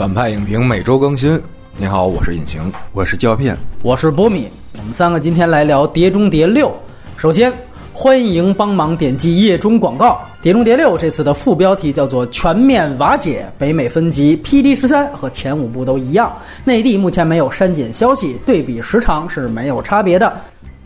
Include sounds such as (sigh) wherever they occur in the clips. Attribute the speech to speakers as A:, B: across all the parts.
A: 反派影评每周更新。你好，我是隐形，
B: 我是胶片，
C: 我是波米。我们三个今天来聊《碟中谍六》。首先，欢迎帮忙点击页中广告。《碟中谍六》这次的副标题叫做“全面瓦解北美分级 PD 十三”，和前五部都一样。内地目前没有删减消息，对比时长是没有差别的。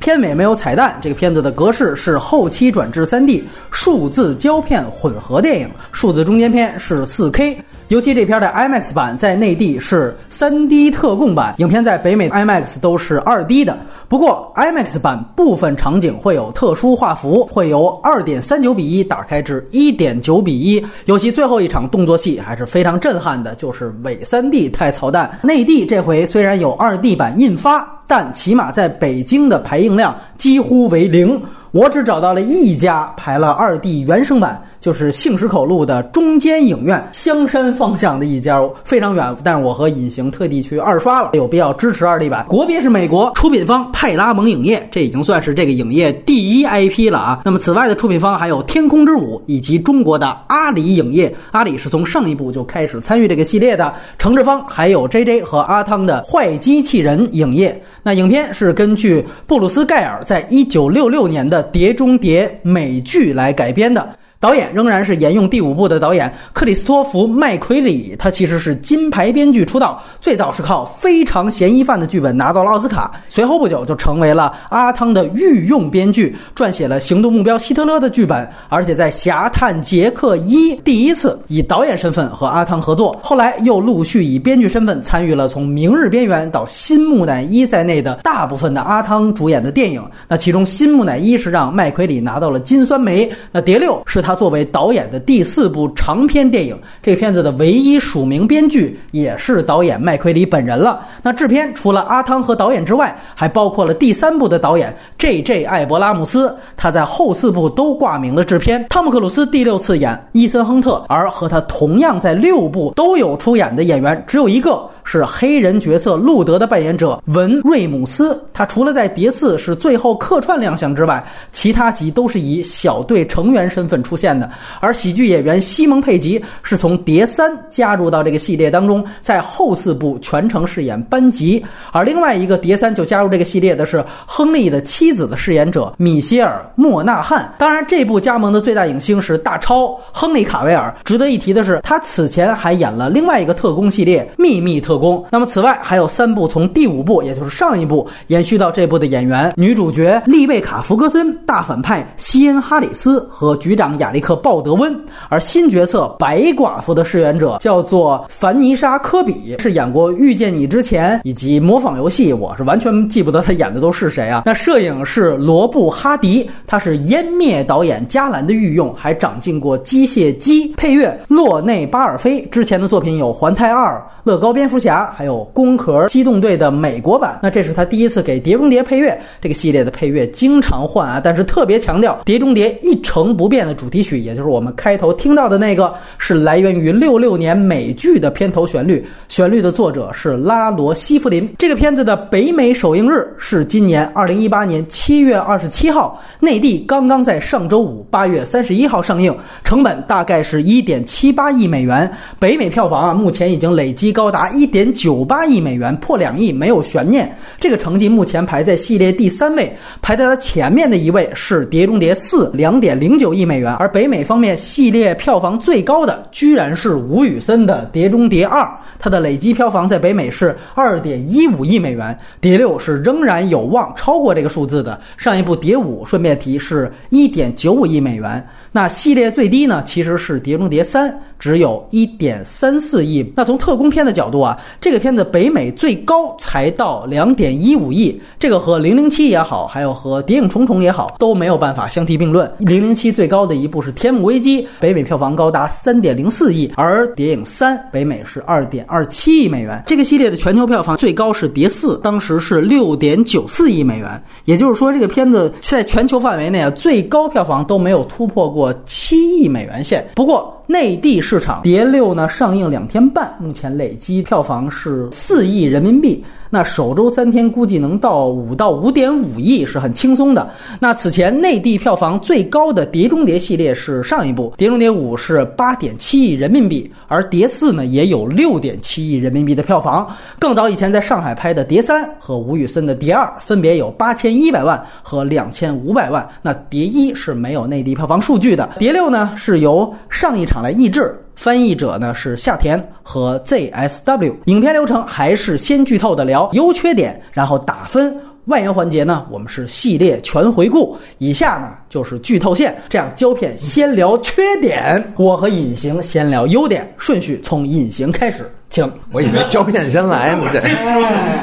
C: 片尾没有彩蛋。这个片子的格式是后期转至 3D 数字胶片混合电影，数字中间片是 4K。尤其这片的 IMAX 版在内地是 3D 特供版，影片在北美 IMAX 都是 2D 的。不过 IMAX 版部分场景会有特殊画幅，会由2.39比1打开至1.9比1。尤其最后一场动作戏还是非常震撼的，就是伪 3D 太操蛋。内地这回虽然有 2D 版印发，但起码在北京的排映量几乎为零。我只找到了一家排了二 D 原声版，就是杏石口路的中间影院，香山方向的一家，非常远。但是我和隐形特地去二刷了，有必要支持二 D 版。国别是美国，出品方派拉蒙影业，这已经算是这个影业第一 IP 了啊。那么此外的出品方还有天空之舞以及中国的阿里影业，阿里是从上一部就开始参与这个系列的。承制方还有 JJ 和阿汤的坏机器人影业。那影片是根据布鲁斯盖尔在一九六六年的《碟中谍》美剧来改编的。导演仍然是沿用第五部的导演克里斯托弗·麦奎里，他其实是金牌编剧出道，最早是靠《非常嫌疑犯》的剧本拿到了奥斯卡，随后不久就成为了阿汤的御用编剧，撰写了《行动目标希特勒》的剧本，而且在《侠探杰克一》第一次以导演身份和阿汤合作，后来又陆续以编剧身份参与了从《明日边缘》到《新木乃伊》在内的大部分的阿汤主演的电影。那其中《新木乃伊》是让麦奎里拿到了金酸梅，那《碟六》是他。作为导演的第四部长篇电影，这片子的唯一署名编剧也是导演麦奎里本人了。那制片除了阿汤和导演之外，还包括了第三部的导演 J.J. 艾伯拉姆斯，他在后四部都挂名了制片。汤姆克鲁斯第六次演伊森亨特，而和他同样在六部都有出演的演员只有一个。是黑人角色路德的扮演者文瑞姆斯，他除了在《碟四》是最后客串亮相之外，其他集都是以小队成员身份出现的。而喜剧演员西蒙佩吉是从《碟三》加入到这个系列当中，在后四部全程饰演班吉。而另外一个《碟三》就加入这个系列的是亨利的妻子的饰演者米歇尔莫纳汉。当然，这部加盟的最大影星是大超亨利卡维尔。值得一提的是，他此前还演了另外一个特工系列《秘密特》。特工。那么，此外还有三部从第五部，也就是上一部延续到这部的演员：女主角丽贝卡·福格森、大反派西恩·哈里斯和局长亚历克·鲍德温。而新角色白寡妇的饰演者叫做凡妮莎·科比，是演过《遇见你之前》以及《模仿游戏》，我是完全记不得他演的都是谁啊？那摄影是罗布·哈迪，他是湮灭导演加兰的御用，还长进过《机械姬》。配乐洛内·巴尔菲，之前的作品有《环太二》。乐高蝙蝠侠，还有攻壳机动队的美国版，那这是他第一次给《碟中谍》配乐。这个系列的配乐经常换啊，但是特别强调《碟中谍》一成不变的主题曲，也就是我们开头听到的那个，是来源于六六年美剧的片头旋律。旋律的作者是拉罗西弗林。这个片子的北美首映日是今年二零一八年七月二十七号，内地刚刚在上周五八月三十一号上映，成本大概是一点七八亿美元。北美票房啊，目前已经累积。高达一点九八亿美元，破两亿没有悬念。这个成绩目前排在系列第三位，排在它前面的一位是《碟中谍四》，两点零九亿美元。而北美方面系列票房最高的，居然是吴宇森的《碟中谍二》，它的累计票房在北美是二点一五亿美元。《碟六》是仍然有望超过这个数字的。上一部《碟五》，顺便提是一点九五亿美元。那系列最低呢，其实是《碟中谍三》。只有一点三四亿。那从特工片的角度啊，这个片子北美最高才到两点一五亿。这个和《零零七》也好，还有和《谍影重重》也好，都没有办法相提并论。《零零七》最高的一部是《天幕危机》，北美票房高达三点零四亿，而《谍影三》北美是二点二七亿美元。这个系列的全球票房最高是《谍四》，当时是六点九四亿美元。也就是说，这个片子在全球范围内啊，最高票房都没有突破过七亿美元线。不过内地是。市场，《碟六》呢上映两天半，目前累计票房是四亿人民币。那首周三天估计能到五到五点五亿，是很轻松的。那此前内地票房最高的《碟中谍》系列是上一部《碟中谍五》，是八点七亿人民币，而《碟四》呢也有六点七亿人民币的票房。更早以前在上海拍的《碟三》和吴宇森的《碟二》分别有八千一百万和两千五百万。那《碟一》是没有内地票房数据的，《碟六》呢是由上一场来译制。翻译者呢是夏田和 ZSW，影片流程还是先剧透的聊优缺点，然后打分。外援环节呢，我们是系列全回顾。以下呢就是剧透线，这样胶片先聊缺点，我和隐形先聊优点，顺序从隐形开始，请。
A: 我以为胶片先来呢，这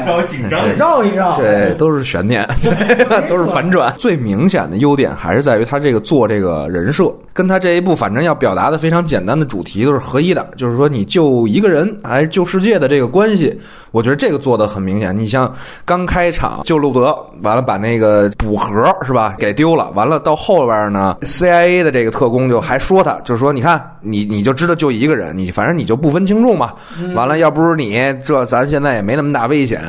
B: 让我紧张。
C: 绕一绕，
A: 这都是悬念，(laughs) 都是反转。最明显的优点还是在于他这个做这个人设，跟他这一部反正要表达的非常简单的主题都是合一的，就是说你救一个人还是救世界的这个关系。我觉得这个做的很明显。你像刚开场救路德，完了把那个补盒是吧给丢了，完了到后边呢，CIA 的这个特工就还说他，就是说你看你你就知道就一个人，你反正你就不分轻重嘛。完了，要不是你这咱现在也没那么大危险。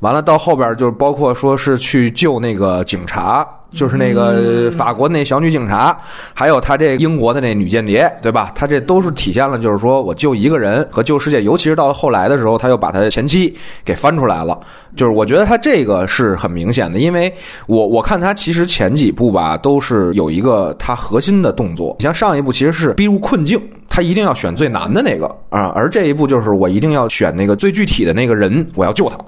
A: 完了到后边就包括说是去救那个警察。就是那个法国那小女警察，还有他这英国的那女间谍，对吧？他这都是体现了，就是说我救一个人和救世界。尤其是到了后来的时候，他又把他前妻给翻出来了。就是我觉得他这个是很明显的，因为我我看他其实前几部吧都是有一个他核心的动作。你像上一部其实是逼入困境，他一定要选最难的那个啊，而这一部就是我一定要选那个最具体的那个人，我要救他。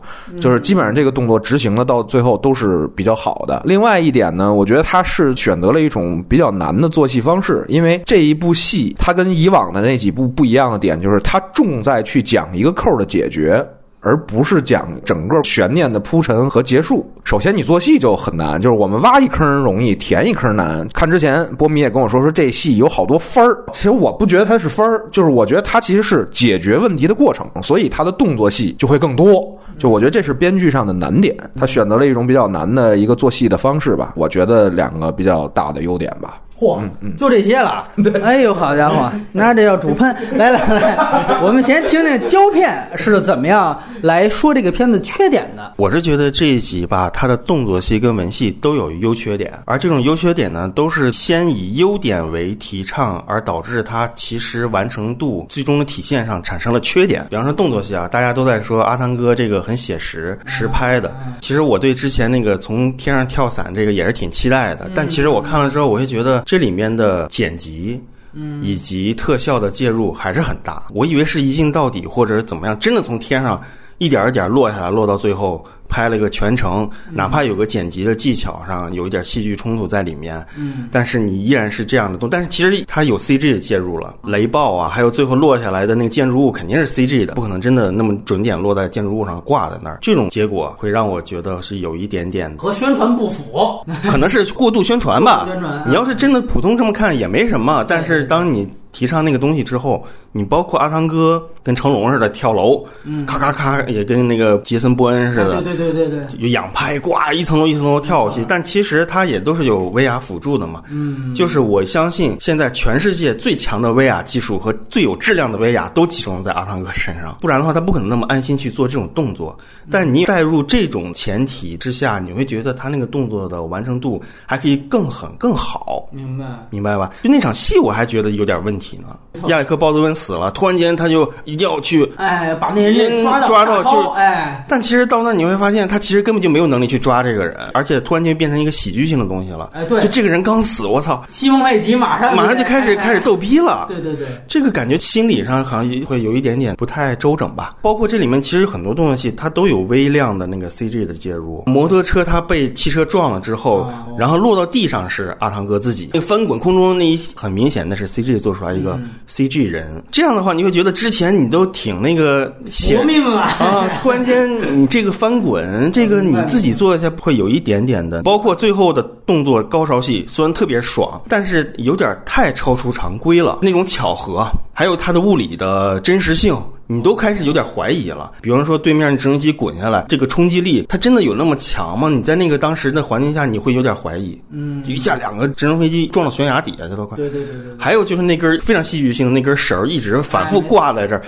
A: 就是基本上这个动作执行的到最后都是比较好的。另外一点呢，我觉得他是选择了一种比较难的做戏方式，因为这一部戏它跟以往的那几部不一样的点就是它重在去讲一个扣的解决。而不是讲整个悬念的铺陈和结束。首先，你做戏就很难，就是我们挖一坑容易，填一坑难。看之前，波米也跟我说，说这戏有好多分儿。其实我不觉得它是分儿，就是我觉得它其实是解决问题的过程，所以它的动作戏就会更多。就我觉得这是编剧上的难点，他选择了一种比较难的一个做戏的方式吧。我觉得两个比较大的优点吧。
C: 嚯，就这些了。(laughs) 对，哎呦，好家伙，(laughs) 那这要主喷。来 (laughs) 来来，我们先听听胶片是怎么样来说这个片子缺点的。
B: 我是觉得这一集吧，它的动作戏跟文戏都有优缺点，而这种优缺点呢，都是先以优点为提倡，而导致它其实完成度最终的体现上产生了缺点。比方说动作戏啊，大家都在说阿汤哥这个很写实实拍的，其实我对之前那个从天上跳伞这个也是挺期待的，但其实我看了之后，我会觉得。这里面的剪辑，嗯，以及特效的介入还是很大。我以为是一镜到底，或者怎么样，真的从天上一点一点落下来，落到最后。拍了一个全程，哪怕有个剪辑的技巧上有一点戏剧冲突在里面，嗯，但是你依然是这样的动。但是其实它有 CG 的介入了，雷暴啊，还有最后落下来的那个建筑物肯定是 CG 的，不可能真的那么准点落在建筑物上挂在那儿。这种结果会让我觉得是有一点点
C: 和宣传不符，
B: 可能是过度宣传吧。
C: 宣传，
B: 你要是真的普通这么看也没什么，但是当你提倡那个东西之后，你包括阿汤哥跟成龙似的跳楼，嗯，咔咔咔也跟那个杰森·波恩似的，
C: 对对。对对对，
B: 有仰拍，呱，一层楼一层楼跳过去，但其实他也都是有 VR 辅助的嘛。嗯，就是我相信现在全世界最强的 VR 技术和最有质量的 VR 都集中在阿汤哥身上，不然的话他不可能那么安心去做这种动作。但你带入这种前提之下，你会觉得他那个动作的完成度还可以更狠更好。
C: 明白，
B: 明白吧？就那场戏我还觉得有点问题呢。亚历克鲍德温死了，突然间他就一定要去，
C: 哎，把那人抓
B: 到，抓到
C: 就，哎，
B: 但其实到那你会发现。他其实根本就没有能力去抓这个人，而且突然间变成一个喜剧性的东西了。
C: 哎，对，
B: 就这个人刚死，我操！
C: 西蒙贝吉马上
B: 马上就开始开始逗逼了。
C: 对对对，
B: 这个感觉心理上好像会有一点点不太周整吧。包括这里面其实很多动作戏，它都有微量的那个 CG 的介入。摩托车它被汽车撞了之后，然后落到地上是阿汤哥自己，那翻滚空中那一很明显的是 CG 做出来一个 CG 人。这样的话，你会觉得之前你都挺那个
C: 活命啊
B: 啊！突然间你这个翻滚。(laughs) 这个你自己做一下会有一点点的，包括最后的动作高潮戏，虽然特别爽，但是有点太超出常规了。那种巧合，还有它的物理的真实性。你都开始有点怀疑了。比方说对面直升机滚下来，这个冲击力它真的有那么强吗？你在那个当时的环境下，你会有点怀疑。嗯，一下两个直升飞机撞到悬崖底下去了，快。
C: 对对对对。
B: 还有就是那根非常戏剧性的那根绳儿一直反复挂在这儿。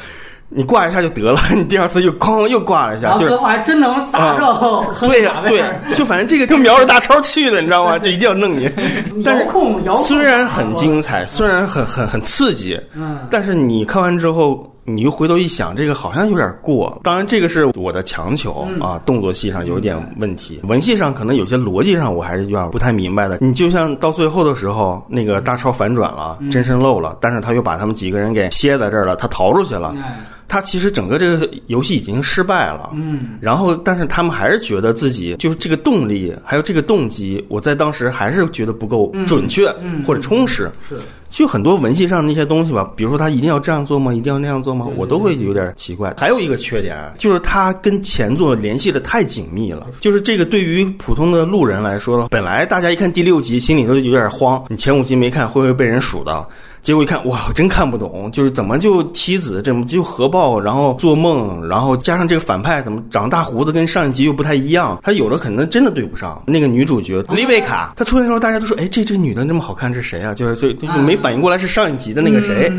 B: 你挂一下就得了，你第二次又哐又挂了一下，就
C: 最后还真能砸着。
B: 对呀，对，就反正这个就瞄着大超去的，你知道吗？就一定要弄你。(laughs)
C: 但是控
B: 虽然很精彩，虽然很很很刺激，嗯，但是你看完之后，你又回头一想，这个好像有点过。当然，这个是我的强求啊，动作戏上有点问题，文戏上可能有些逻辑上我还是有点不太明白的。你就像到最后的时候，那个大超反转了，真身漏了，但是他又把他们几个人给歇在这儿了，他逃出去了。他其实整个这个游戏已经失败了，嗯，然后但是他们还是觉得自己就是这个动力还有这个动机，我在当时还是觉得不够准确或者充实，
C: 是，
B: 就很多文戏上那些东西吧，比如说他一定要这样做吗？一定要那样做吗？我都会有点奇怪。还有一个缺点就是他跟前作联系的太紧密了，就是这个对于普通的路人来说，本来大家一看第六集心里都有点慌，你前五集没看会不会被人数到？结果一看，哇，真看不懂，就是怎么就妻子怎么就核爆，然后做梦，然后加上这个反派怎么长大胡子跟上一集又不太一样，他有的可能真的对不上。那个女主角丽贝卡，她出现的时候大家都说，哎，这这女的那么好看，这谁啊？就是就就没反应过来是上一集的那个谁，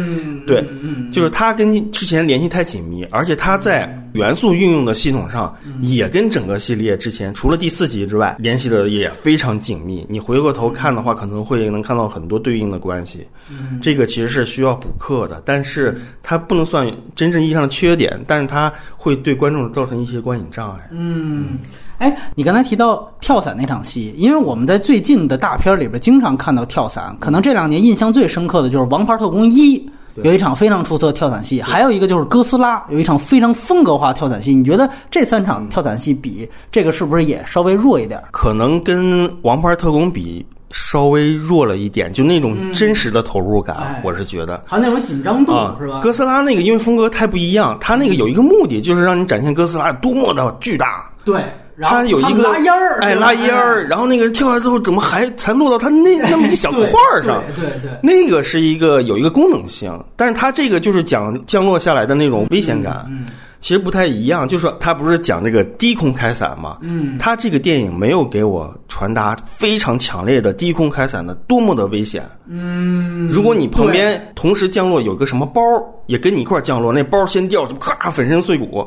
B: 对，就是它跟之前联系太紧密，而且它在。元素运用的系统上，也跟整个系列之前除了第四集之外联系的也非常紧密。你回过头看的话，可能会能看到很多对应的关系。这个其实是需要补课的，但是它不能算真正意义上的缺点，但是它会对观众造成一些观影障碍。
C: 嗯，哎，你刚才提到跳伞那场戏，因为我们在最近的大片里边经常看到跳伞，可能这两年印象最深刻的就是《王牌特工一》。有一场非常出色的跳伞戏，还有一个就是哥斯拉有一场非常风格化跳伞戏。你觉得这三场跳伞戏比这个是不是也稍微弱一点？
B: 可能跟《王牌特工》比稍微弱了一点，就那种真实的投入感，我是觉得。
C: 还有那种紧张度是吧？
B: 哥斯拉那个因为风格太不一样，它那个有一个目的就是让你展现哥斯拉多么的巨大。
C: 对。
B: 他有一个
C: 拉烟儿，
B: 哎，拉烟儿，然后那个跳下来之后，怎么还才落到他那 (laughs) 那么一小块儿上？
C: 对对，
B: 那个是一个有一个功能性，但是他这个就是讲降落下来的那种危险感。嗯。其实不太一样，就是说他不是讲这个低空开伞吗？嗯，他这个电影没有给我传达非常强烈的低空开伞的多么的危险。嗯，如果你旁边同时降落有个什么包也跟你一块降落，那包先掉就咔粉身碎骨。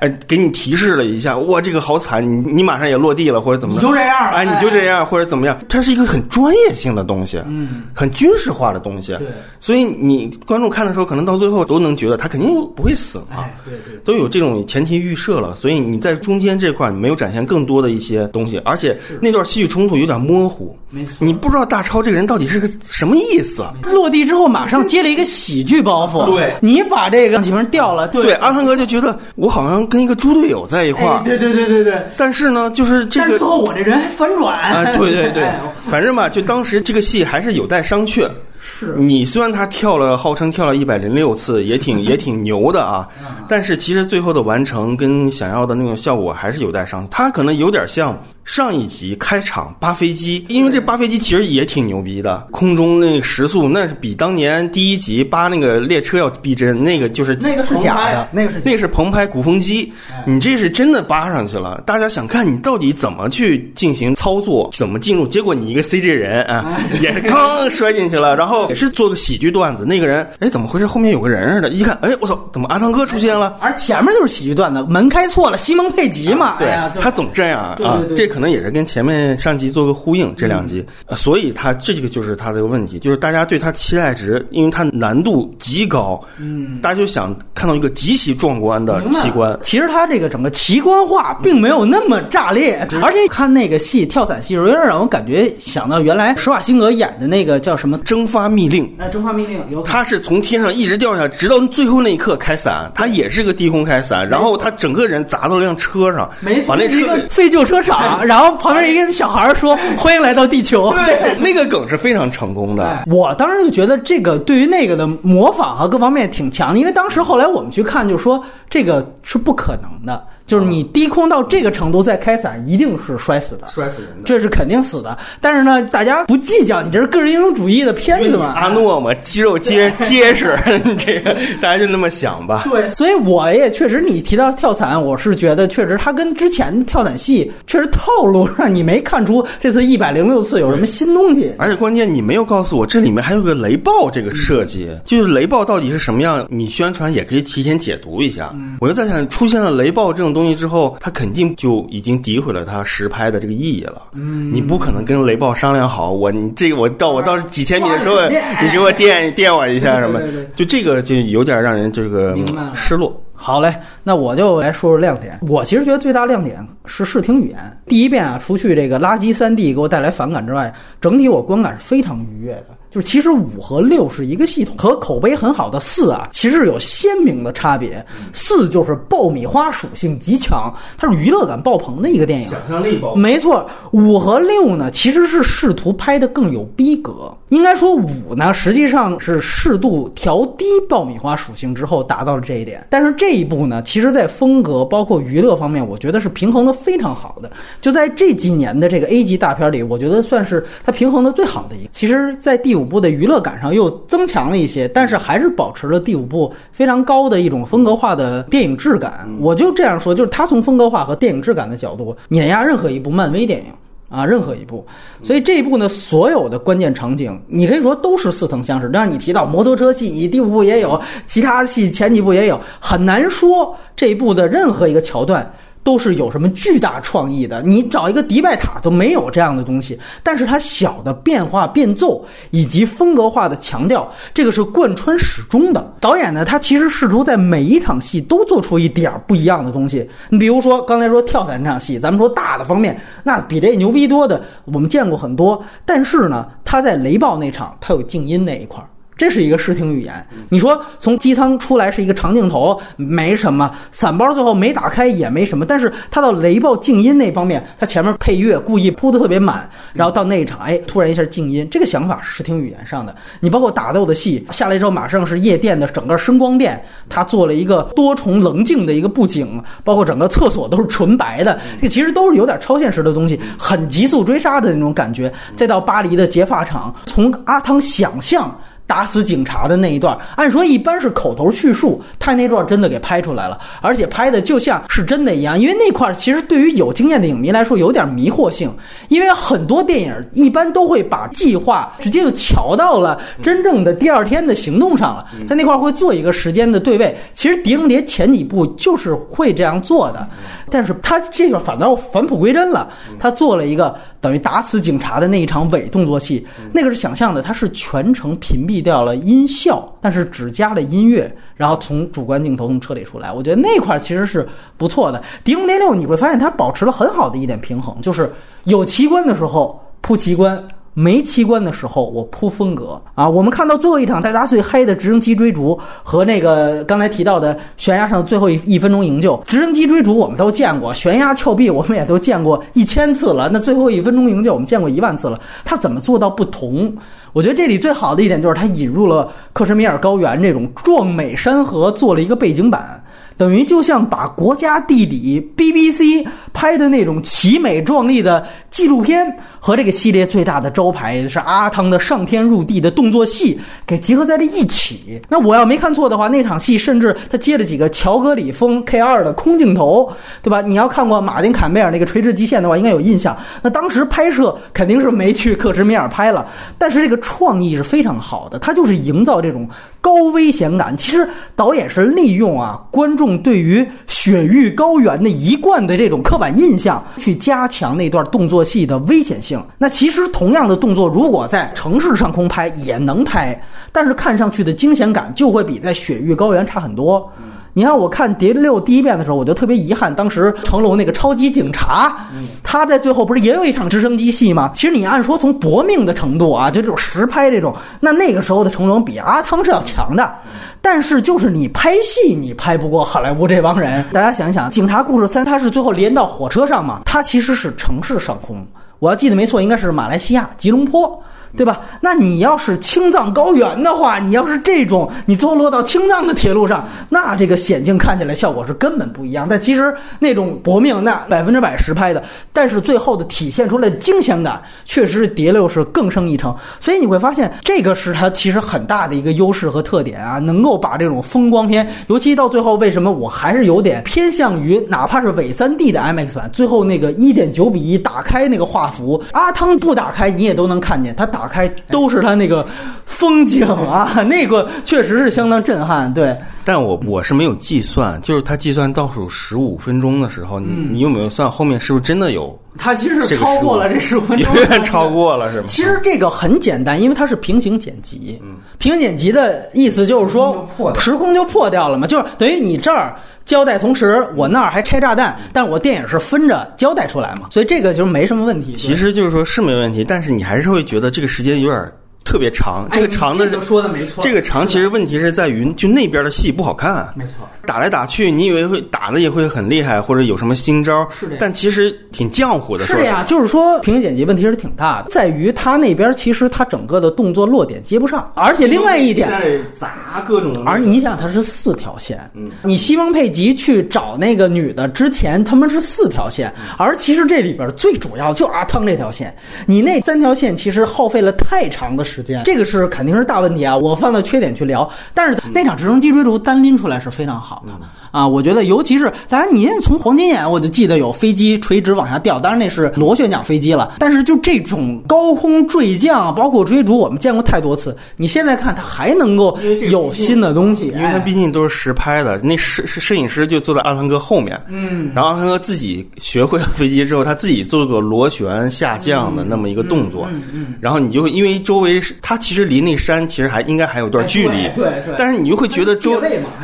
B: 哎，给你提示了一下，哇，这个好惨，你你马上也落地了或者怎么？
C: 你就这样，
B: 哎，你就这样或者怎么样？它是一个很专业性的东西，嗯，很军事化的东西。
C: 对，
B: 所以你观众看的时候，可能到最后都能觉得他肯定不会死
C: 嘛。对对，
B: 都。有这种前提预设了，所以你在中间这块你没有展现更多的一些东西，而且那段戏剧冲突有点模糊，
C: 没错，
B: 你不知道大超这个人到底是个什么意思。
C: 落地之后马上接了一个喜剧包袱，
B: 对，
C: 你把这个几分掉了，
B: 对，阿汤哥就觉得我好像跟一个猪队友在一块儿，
C: 对对对对对。
B: 但是呢，就是这个，
C: 最后我这人还反转，
B: 啊，对对对，(laughs) 反正吧，就当时这个戏还是有待商榷。
C: 是
B: 你虽然他跳了，号称跳了一百零六次，也挺 (laughs) 也挺牛的啊，但是其实最后的完成跟想要的那种效果还是有待商。他可能有点像。上一集开场扒飞机，因为这扒飞机其实也挺牛逼的，空中那个时速那是比当年第一集扒那个列车要逼真，那个就是
C: 那个是假的，那个是
B: 那个是澎湃鼓风机，你这是真的扒上去了。大家想看你到底怎么去进行操作，怎么进入？结果你一个 CG 人啊，(laughs) 也是刚摔进去了，然后也是做个喜剧段子。那个人哎，怎么回事？后面有个人似的，一看哎，我操，怎么阿汤哥出现了？
C: 而前面就是喜剧段子，门开错了，西蒙佩吉嘛，
B: 对他总这样啊，这。可能也是跟前面上集做个呼应，这两集，所以他这个就是他的问题，就是大家对他期待值，因为它难度极高，嗯，大家就想看到一个极其壮观的奇观。
C: 其实他这个整个奇观化并没有那么炸裂，而且看那个戏跳伞戏，有点让我感觉想到原来施瓦辛格演的那个叫什么《
B: 蒸发密令》。
C: 那《蒸发密令》有
B: 他是从天上一直掉下，直到最后那一刻开伞，他也是个低空开伞，然后他整个人砸到辆车上，
C: 没错，
B: 把那车
C: 废旧车厂。(laughs) 然后旁边一个小孩说：“ (laughs) 欢迎来到地球。”
B: 对，那个梗是非常成功的。
C: 我当时就觉得这个对于那个的模仿和各方面挺强的，因为当时后来我们去看，就说这个是不可能的。就是你低空到这个程度再开伞，一定是摔死的，
B: 摔死人的。
C: 这是肯定死的。但是呢，大家不计较，你这是个人英雄主义的片子嘛？
B: 阿诺嘛，肌肉结 (laughs) 结实，这个大家就那么想吧。
C: 对，所以我也确实，你提到跳伞，我是觉得确实他跟之前跳伞戏确实套路 (laughs) 上你没看出这次一百零六次有什么新东西。
B: 而且关键你没有告诉我这里面还有个雷暴这个设计，就是雷暴到底是什么样？你宣传也可以提前解读一下。我就在想，出现了雷暴这种东西之后，他肯定就已经诋毁了他实拍的这个意义了。嗯，你不可能跟雷暴商量好，我你这个我到我到几千米的时候，(laughs) 你给我电电我一下什么？就这个就有点让人这个失落。
C: 好嘞，那我就来说说亮点。我其实觉得最大亮点是视听语言。第一遍啊，除去这个垃圾三 D 给我带来反感之外，整体我观感是非常愉悦的。就是其实五和六是一个系统，和口碑很好的四啊，其实有鲜明的差别。四就是爆米花属性极强，它是娱乐感爆棚的一个电影，
B: 想象力爆。
C: 没错，五和六呢，其实是试图拍的更有逼格。应该说五呢，实际上是适度调低爆米花属性之后达到了这一点。但是这一部呢，其实在风格包括娱乐方面，我觉得是平衡的非常好的。就在这几年的这个 A 级大片里，我觉得算是它平衡的最好的一个。其实，在第五。部的娱乐感上又增强了一些，但是还是保持了第五部非常高的一种风格化的电影质感。我就这样说，就是他从风格化和电影质感的角度碾压任何一部漫威电影啊，任何一部。所以这一部呢，所有的关键场景，你可以说都是似曾相识。让你提到摩托车戏，你第五部也有，其他戏前几部也有，很难说这一部的任何一个桥段。都是有什么巨大创意的？你找一个迪拜塔都没有这样的东西，但是它小的变化变奏以及风格化的强调，这个是贯穿始终的。导演呢，他其实试图在每一场戏都做出一点不一样的东西。你比如说刚才说跳伞这场戏，咱们说大的方面，那比这牛逼多的，我们见过很多。但是呢，他在雷暴那场，他有静音那一块儿。这是一个视听语言。你说从机舱出来是一个长镜头，没什么；伞包最后没打开也没什么。但是它到雷暴静音那方面，它前面配乐故意铺的特别满，然后到那一场，哎，突然一下静音。这个想法是视听语言上的。你包括打斗的戏下来之后，马上是夜店的整个声光电，它做了一个多重棱镜的一个布景，包括整个厕所都是纯白的。这其实都是有点超现实的东西，很急速追杀的那种感觉。再到巴黎的结发厂，从阿汤想象。打死警察的那一段，按说一般是口头叙述，他那段真的给拍出来了，而且拍的就像是真的一样。因为那块其实对于有经验的影迷来说有点迷惑性，因为很多电影一般都会把计划直接就瞧到了真正的第二天的行动上了，他那块会做一个时间的对位。其实《狄仁杰》前几部就是会这样做的，但是他这个反倒返璞归真了，他做了一个。等于打死警察的那一场伪动作戏，那个是想象的，它是全程屏蔽掉了音效，但是只加了音乐，然后从主观镜头从车里出来。我觉得那块其实是不错的。《碟中谍六》你会发现它保持了很好的一点平衡，就是有奇观的时候铺奇观。没奇观的时候，我铺风格啊。我们看到最后一场大家最黑的直升机追逐和那个刚才提到的悬崖上最后一一分钟营救。直升机追逐我们都见过，悬崖峭壁我们也都见过一千次了。那最后一分钟营救我们见过一万次了。它怎么做到不同？我觉得这里最好的一点就是它引入了克什米尔高原这种壮美山河做了一个背景板，等于就像把国家地理 BBC 拍的那种奇美壮丽的纪录片。和这个系列最大的招牌是阿汤的上天入地的动作戏给结合在了一起。那我要没看错的话，那场戏甚至他接了几个乔格里风 K 二的空镜头，对吧？你要看过马丁坎贝尔那个垂直极限的话，应该有印象。那当时拍摄肯定是没去克什米尔拍了，但是这个创意是非常好的，他就是营造这种高危险感。其实导演是利用啊观众对于雪域高原的一贯的这种刻板印象，去加强那段动作戏的危险性。那其实同样的动作，如果在城市上空拍也能拍，但是看上去的惊险感就会比在雪域高原差很多。你看，我看《碟六》第一遍的时候，我就特别遗憾，当时成龙那个超级警察，他在最后不是也有一场直升机戏吗？其实你按说从搏命的程度啊，就这种实拍这种，那那个时候的成龙比阿汤是要强的。但是就是你拍戏，你拍不过好莱坞这帮人。大家想想，《警察故事三》它是最后连到火车上嘛？它其实是城市上空。我要记得没错，应该是马来西亚吉隆坡。对吧？那你要是青藏高原的话，你要是这种，你最后落到青藏的铁路上，那这个险境看起来效果是根本不一样。但其实那种搏命，那百分之百实拍的，但是最后的体现出来惊险感，确实是叠六是更胜一筹。所以你会发现，这个是它其实很大的一个优势和特点啊，能够把这种风光片，尤其到最后，为什么我还是有点偏向于，哪怕是伪三 D 的 IMAX 版，最后那个一点九比一打开那个画幅，阿汤不打开你也都能看见，他打开都是他那个风景啊，(laughs) 那个确实是相当震撼。对，
B: 但我我是没有计算，就是他计算倒数十五分钟的时候，你你有没有算后面是不是真的有？
C: 他其实是超过了这十五分钟，(laughs)
B: 远远超过了是吗？
C: 其实这个很简单，因为它是平行剪辑。平行剪辑的意思就是说，时空就破掉了嘛，就是等于你这儿交代，同时我那儿还拆炸弹，但我电影是分着交代出来嘛，所以这个就没什么问题。
B: 其实就是说是没问题，但是你还是会觉得这个时间有点特别长。这个长的
C: 哎这个说的没错
B: 这个长其实问题是在于就那边的戏不好看。
C: 没错，
B: 打来打去，你以为会打的也会很厉害，或者有什么新招，
C: 是的
B: 但其实挺浆糊的。说
C: 是的呀，就是说平行剪辑问题是挺大的，在于他那边其实他整个的动作落点接不上，而且另外一点。
B: 在砸各种，
C: 而你想，他是四条线。
B: 嗯，
C: 你西蒙佩吉去找那个女的之前，他们是四条线，而其实这里边最主要就是阿汤这条线。你那三条线其实耗费了太长的时间，这个是肯定是大问题啊。我放到缺点去聊，但是那场直升机追逐单拎出来是非常好的啊。我觉得，尤其是当然，您从黄金眼我就记得有飞机垂直往下掉，当然那是螺旋桨飞机了。但是就这种高空坠降，包括追逐，我们见过太多次。你现在看它还能够有新的东西，
B: 因为他
C: 哎
B: 毕竟都是实拍的，那摄摄摄影师就坐在阿汤哥后面，嗯，然后阿汤哥自己学会了飞机之后，他自己做个螺旋下降的那么一个动作，嗯嗯，然后你就会因为周围是他其实离那山其实还应该还有段距离，
C: 哎对对对
B: 但是你就会觉得周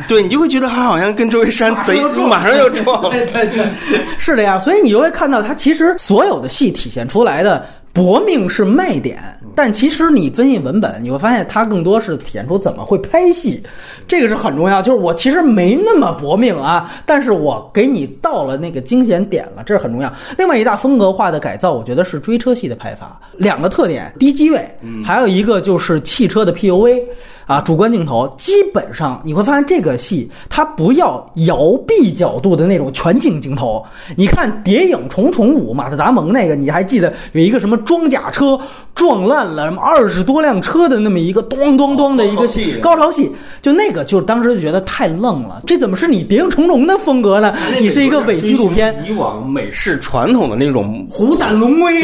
B: 对你就会觉得他好像跟周围山贼马上要撞了，(laughs)
C: 对对对，是的呀，所以你就会看到它其实所有的戏体现出来的搏命是卖点，但其实你分析文本，你会发现它更多是体现出怎么会拍戏，这个是很重要。就是我其实没那么搏命啊，但是我给你到了那个惊险点了，这是很重要。另外一大风格化的改造，我觉得是追车戏的拍法，两个特点：低机位，还有一个就是汽车的 POV。啊，主观镜头基本上你会发现这个戏它不要摇臂角度的那种全景镜头。你看《谍影重重五》马特达蒙那个，你还记得有一个什么装甲车撞烂了什么二十多辆车的那么一个咚咚咚的一个戏高潮戏，就那个就是当时就觉得太愣了，这怎么是你《谍影重重》的风格呢？你是一个伪纪录片，
B: 以往美式传统的那种，
C: 虎胆龙威，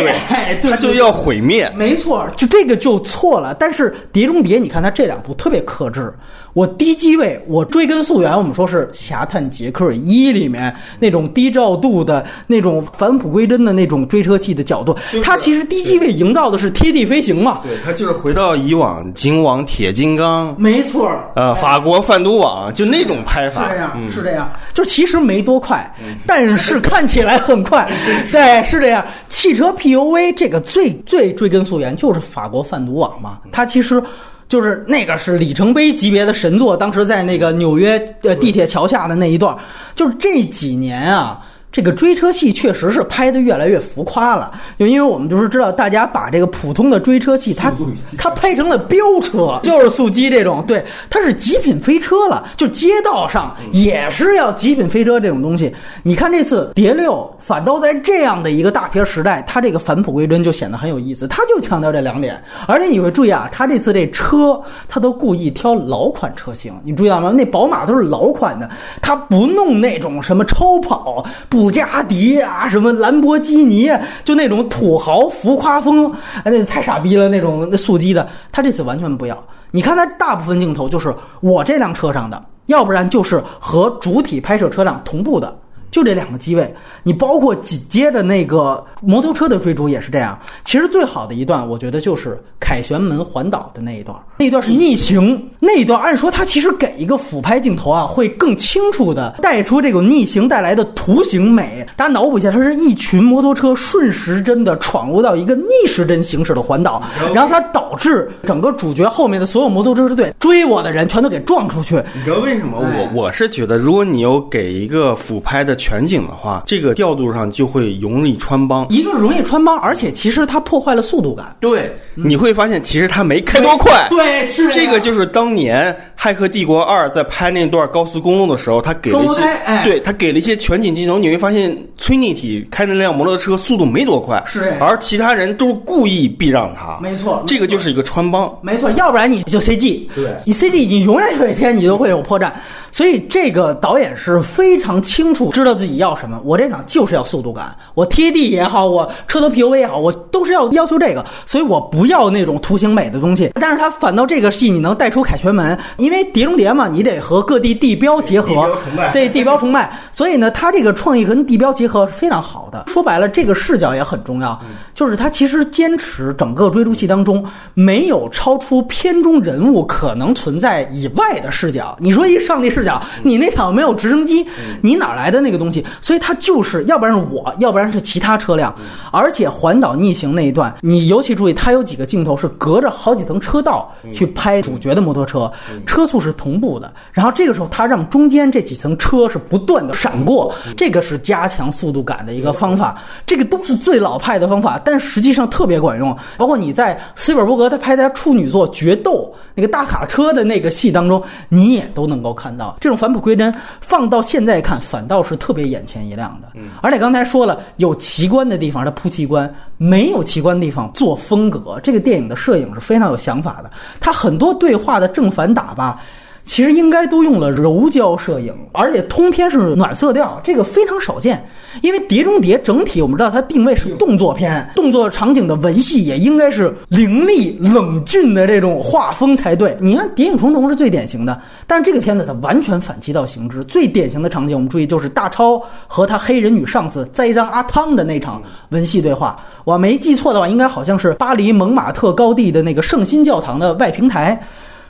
B: 对他就要毁灭，
C: 没错，就这个就错了。但是《碟中谍》，你看它这两部特别克制。我低机位，我追根溯源，我们说是《侠探杰克一》里面那种低照度的那种返璞归真的那种追车戏的角度，它其实低机位营造的是贴地飞行嘛。
B: 对它就是回到以往金网铁金刚，
C: 没错，
B: 呃，法国贩毒网就那种拍法，
C: 是这样，
B: 嗯
C: 是这样，就其实没多快，但是看起来很快。(laughs) 对，是这样。汽车 PUV 这个最最追根溯源就是法国贩毒网嘛，它其实。就是那个是里程碑级别的神作，当时在那个纽约呃地铁桥下的那一段，就是这几年啊，这个追车戏确实是拍的越来越浮夸了，就因为我们就是知道大家把这个普通的追车戏，它它拍成了飙车，就是速激这种，对，它是极品飞车了，就街道上也是要极品飞车这种东西。你看这次《蝶六》，反倒在这样的一个大片时代，它这个返璞归真就显得很有意思，它就强调这两点，而且你会注意啊，它这次这车，它都故意挑老款车型，你注意到吗？那宝马都是老款的，它不弄那种什么超跑。布加迪啊，什么兰博基尼，就那种土豪浮夸风，哎，那太傻逼了，那种那速激的，他这次完全不要。你看他大部分镜头就是我这辆车上的，要不然就是和主体拍摄车辆同步的。就这两个机位，你包括紧接着那个摩托车的追逐也是这样。其实最好的一段，我觉得就是凯旋门环岛的那一段，那一段是逆行，那一段按说它其实给一个俯拍镜头啊，会更清楚的带出这种逆行带来的图形美。大家脑补一下，它是一群摩托车顺时针的闯入到一个逆时针行驶的环岛，然后它导致整个主角后面的所有摩托车队追我的人全都给撞出去。
B: 你知道为什么？
C: 哎
B: 我我是觉得，如果你有给一个俯拍的全景的话，这个调度上就会容易穿帮。
C: 一个容易穿帮，而且其实它破坏了速度感。
B: 对，你会发现其实它没开多快。
C: 对，是
B: 这个就是当年《骇客帝国二》在拍那段高速公路的时候，他给了一些，
C: 哎、
B: 对他给了一些全景镜头，你会发现崔妮体开那辆摩托车速度没多快，
C: 是，
B: 而其他人都是故意避让他。
C: 没错，
B: 这个就是一个穿帮。
C: 没错，要不然你就 CG，
B: 对，
C: 你 CG 你永远有一天你都会有破绽。所以这个导演是非常清楚知道自己要什么。我这场就是要速度感，我贴地也好，我车头 P U V 也好，我都是要要求这个。所以我不要那种图形美的东西。但是他反倒这个戏你能带出凯旋门，因为碟中谍嘛，你得和各地地标结合，对地标崇拜。所以呢，他这个创意跟地标结合是非常好的。说白了，这个视角也很重要，就是他其实坚持整个追逐戏当中没有超出片中人物可能存在以外的视角。你说一上帝视角，你那场没有直升机，你哪来的那个东西？所以他就是要不然是我，要不然是其他车辆。而且环岛逆行那一段，你尤其注意，他有几个镜头是隔着好几层车道去拍主角的摩托车，车速是同步的。然后这个时候，他让中间这几层车是不断的闪过，这个是加强速度感的一个方法。这个都是最老派的方法，但实际上特别管用。包括你在斯皮尔伯格他拍他处女作《决斗》那个大卡车的那个戏当中，你也都能够看到这种返璞归真。放到现在看，反倒是特别眼前一亮的。而且刚才说了，有奇观的地方它铺奇观，没有奇观的地方做风格。这个电影的摄影是非常有想法的，它很多对话的正反打吧。其实应该都用了柔焦摄影，而且通篇是暖色调，这个非常少见。因为《碟中谍》整体我们知道它定位是动作片，动作场景的文戏也应该是凌厉冷峻的这种画风才对。你看《谍影重重》是最典型的，但是这个片子它完全反其道行之。最典型的场景，我们注意就是大超和他黑人女上司栽赃阿汤的那场文戏对话。我没记错的话，应该好像是巴黎蒙马特高地的那个圣心教堂的外平台。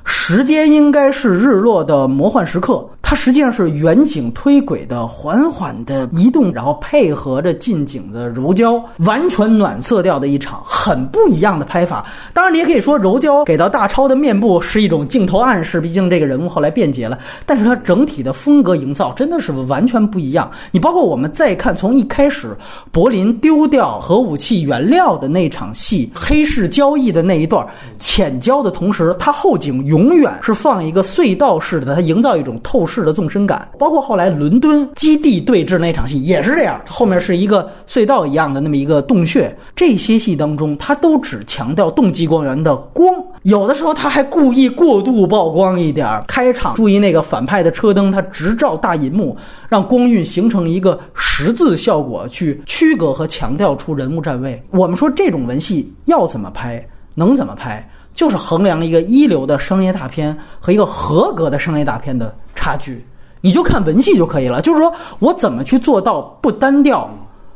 C: 时间应该是日落的魔幻时刻，它实际上是远景推轨的缓缓的移动，然后配合着近景的柔焦，完全暖色调的一场很不一样的拍法。当然，你也可以说柔焦给到大超的面部是一种镜头暗示，毕竟这个人物后来变节了。但是它整体的风格营造真的是完全不一样。你包括我们再看从一开始柏林丢掉核武器原料的那场戏，黑市交易的那一段浅焦的同时，它后景永远是放一个隧道式的，它营造一种透视的纵深感。包括后来伦敦基地对峙那场戏也是这样，后面是一个隧道一样的那么一个洞穴。这些戏当中，它都只强调动机光源的光，有的时候他还故意过度曝光一点。开场注意那个反派的车灯，它直照大银幕，让光晕形成一个十字效果，去区隔和强调出人物站位。我们说这种文戏要怎么拍，能怎么拍？就是衡量一个一流的商业大片和一个合格的商业大片的差距，你就看文戏就可以了。就是说我怎么去做到不单调，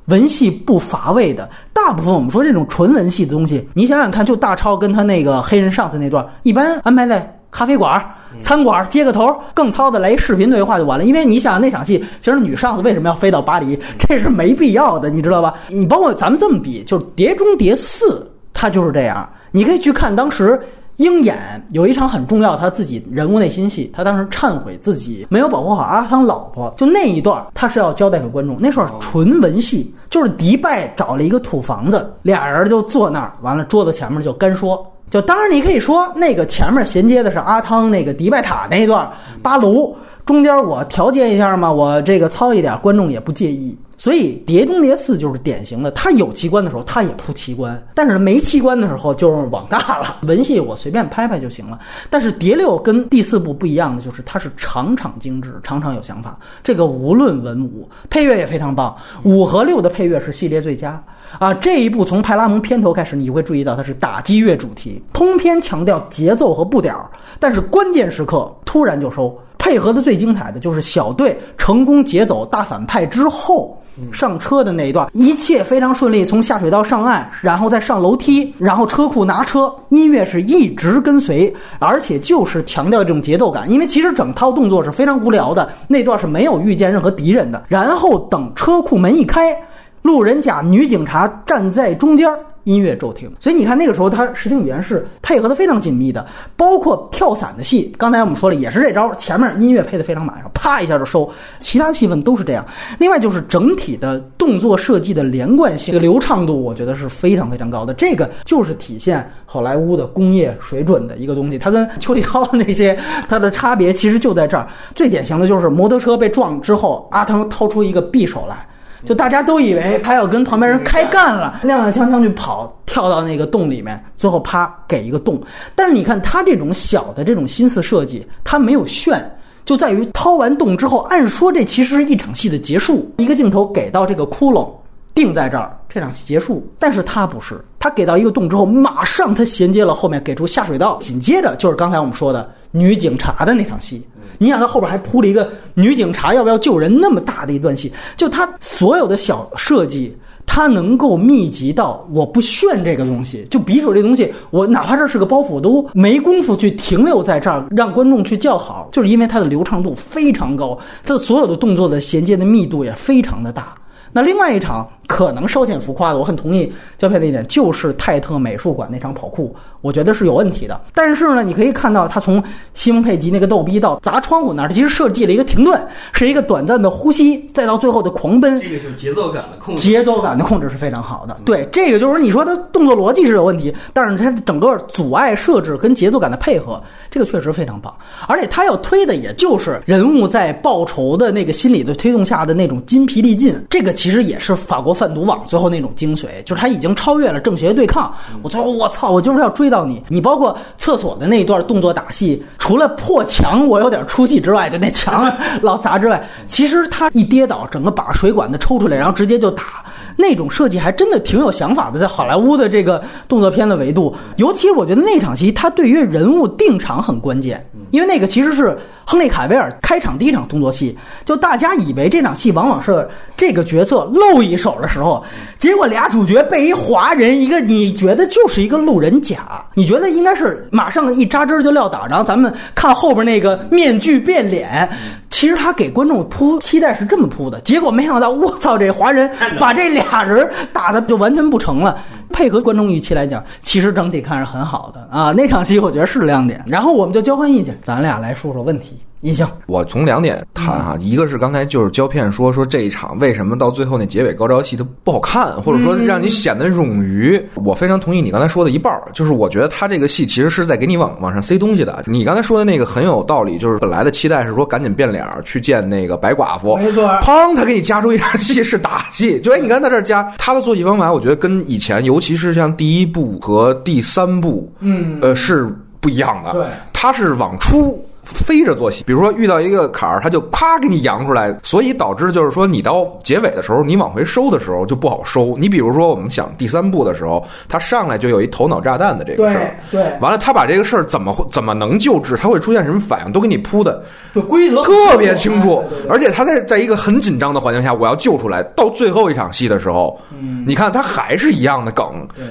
C: 文戏不乏味的。大部分我们说这种纯文戏的东西，你想想看，就大超跟他那个黑人上司那段，一般安排在咖啡馆、餐馆接个头，更糙的来一视频对话就完了。因为你想那场戏，其实女上司为什么要飞到巴黎，这是没必要的，你知道吧？(laughs) 你包括咱们这么比，就是《碟中谍四》，它就是这样。你可以去看当时鹰眼有一场很重要他自己人物内心戏，他当时忏悔自己没有保护好阿汤老婆，就那一段他是要交代给观众，那时候纯文戏，就是迪拜找了一个土房子，俩人就坐那儿，完了桌子前面就干说。就当然你可以说那个前面衔接的是阿汤那个迪拜塔那一段巴卢，中间我调节一下嘛，我这个糙一点，观众也不介意。所以《碟中谍四》就是典型的，它有奇观的时候，它也铺奇观；但是没奇观的时候，就是网大了。文戏我随便拍拍就行了。但是《碟六》跟第四部不一样的就是，它是场场精致，场场有想法。这个无论文武，配乐也非常棒。五和六的配乐是系列最佳啊！这一部从派拉蒙片头开始，你会注意到它是打击乐主题，通篇强调节奏和步调，但是关键时刻突然就收。配合的最精彩的就是小队成功劫走大反派之后。上车的那一段，一切非常顺利，从下水道上岸，然后再上楼梯，然后车库拿车，音乐是一直跟随，而且就是强调这种节奏感。因为其实整套动作是非常无聊的，那段是没有遇见任何敌人的。然后等车库门一开，路人甲女警察站在中间儿。音乐骤停，所以你看那个时候，他视听语言是配合的非常紧密的，包括跳伞的戏。刚才我们说了，也是这招，前面音乐配的非常满，然后啪一下就收，其他戏份都是这样。另外就是整体的动作设计的连贯性、流畅度，我觉得是非常非常高的。这个就是体现好莱坞的工业水准的一个东西。它跟邱礼涛的那些它的差别，其实就在这儿。最典型的就是摩托车被撞之后，阿汤掏出一个匕首来。就大家都以为他要跟旁边人开干了，踉踉跄跄去跑，跳到那个洞里面，最后啪给一个洞。但是你看他这种小的这种心思设计，他没有炫，就在于掏完洞之后，按说这其实是一场戏的结束，一个镜头给到这个窟窿，定在这儿，这场戏结束。但是他不是，他给到一个洞之后，马上他衔接了后面给出下水道，紧接着就是刚才我们说的女警察的那场戏。你想，他后边还铺了一个女警察要不要救人那么大的一段戏，就他所有的小设计，他能够密集到我不炫这个东西，就匕首这东西，我哪怕这是个包袱，我都没工夫去停留在这儿让观众去叫好，就是因为它的流畅度非常高，它的所有的动作的衔接的密度也非常的大。那另外一场可能稍显浮夸的，我很同意胶片的一点，就是泰特美术馆那场跑酷，我觉得是有问题的。但是呢，你可以看到他从西蒙佩吉那个逗逼到砸窗户那儿，其实设计了一个停顿，是一个短暂的呼吸，再到最后的狂奔。
D: 这个就是节奏感的控制，
C: 节奏感的控制是非常好的。对，这个就是你说他动作逻辑是有问题，但是他整个阻碍设置跟节奏感的配合，这个确实非常棒。而且他要推的也就是人物在报仇的那个心理的推动下的那种筋疲力尽，这个。其实也是法国贩毒网最后那种精髓，就是他已经超越了正邪对抗。我最后我操，我就是要追到你。你包括厕所的那一段动作打戏，除了破墙我有点出戏之外，就那墙老砸之外，其实他一跌倒，整个把水管子抽出来，然后直接就打。那种设计还真的挺有想法的，在好莱坞的这个动作片的维度，尤其我觉得那场戏，它对于人物定场很关键，因为那个其实是亨利卡维尔开场第一场动作戏，就大家以为这场戏往往是这个角色露一手的时候，结果俩主角被一华人，一个你觉得就是一个路人甲，你觉得应该是马上一扎针就撂倒，然后咱们看后边那个面具变脸，其实他给观众铺期待是这么铺的，结果没想到，我操，这华人把这俩。俩人打的就完全不成了，配合观众预期来讲，其实整体看是很好的啊。那场戏我觉得是亮点，然后我们就交换意见，咱俩来说说问题。印象，
A: 我从两点谈哈，一个是刚才就是胶片说说这一场为什么到最后那结尾高潮戏它不好看，或者说让你显得冗余。我非常同意你刚才说的一半儿，就是我觉得他这个戏其实是在给你往往上塞东西的。你刚才说的那个很有道理，就是本来的期待是说赶紧变脸去见那个白寡妇，
C: 没错，
A: 砰，他给你加出一场戏是打戏，就哎，你看在这加他的做戏方法，我觉得跟以前，尤其是像第一部和第三部，
C: 嗯，
A: 呃，是不一样的。
C: 对，
A: 他是往出。飞着做戏，比如说遇到一个坎儿，他就啪给你扬出来，所以导致就是说你到结尾的时候，你往回收的时候就不好收。你比如说我们想第三部的时候，他上来就有一头脑炸弹的这个事儿，
C: 对，
A: 完了他把这个事儿怎么会怎么能救治，他会出现什么反应，都给你铺的，
C: 对，规则
A: 特别清楚，而且他在在一个很紧张的环境下，我要救出来，到最后一场戏的时候，
C: 嗯，
A: 你看他还是一样的梗，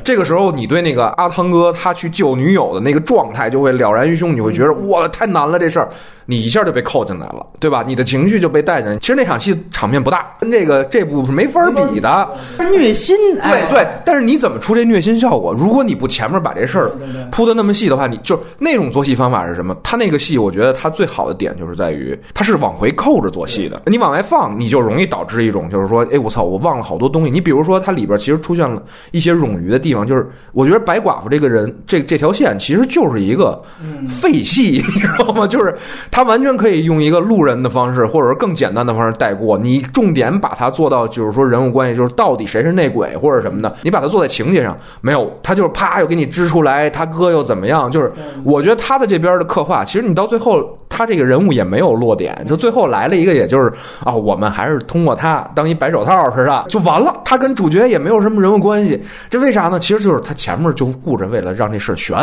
A: 这个时候你对那个阿汤哥他去救女友的那个状态就会了然于胸，你会觉得哇太难了这事儿。你一下就被扣进来了，对吧？你的情绪就被带进来。其实那场戏场面不大，跟这个这部是没法比的。
C: 虐心，
A: 对对。但是你怎么出这虐心效果？如果你不前面把这事儿铺的那么细的话，你就那种做戏方法是什么？他那个戏，我觉得他最好的点就是在于，他是往回扣着做戏的。你往外放，你就容易导致一种就是说，哎，我操，我忘了好多东西。你比如说，它里边其实出现了一些冗余的地方，就是我觉得白寡妇这个人，这这条线其实就是一个废戏，(laughs) 你知道吗？就是。他完全可以用一个路人的方式，或者说更简单的方式带过。你重点把它做到，就是说人物关系，就是到底谁是内鬼或者什么的。你把它做在情节上，没有他就是啪又给你支出来，他哥又怎么样？就是我觉得他的这边的刻画，其实你到最后他这个人物也没有落点，就最后来了一个，也就是啊，我们还是通过他当一白手套似的就完了。他跟主角也没有什么人物关系，这为啥呢？其实就是他前面就顾着为了让这事悬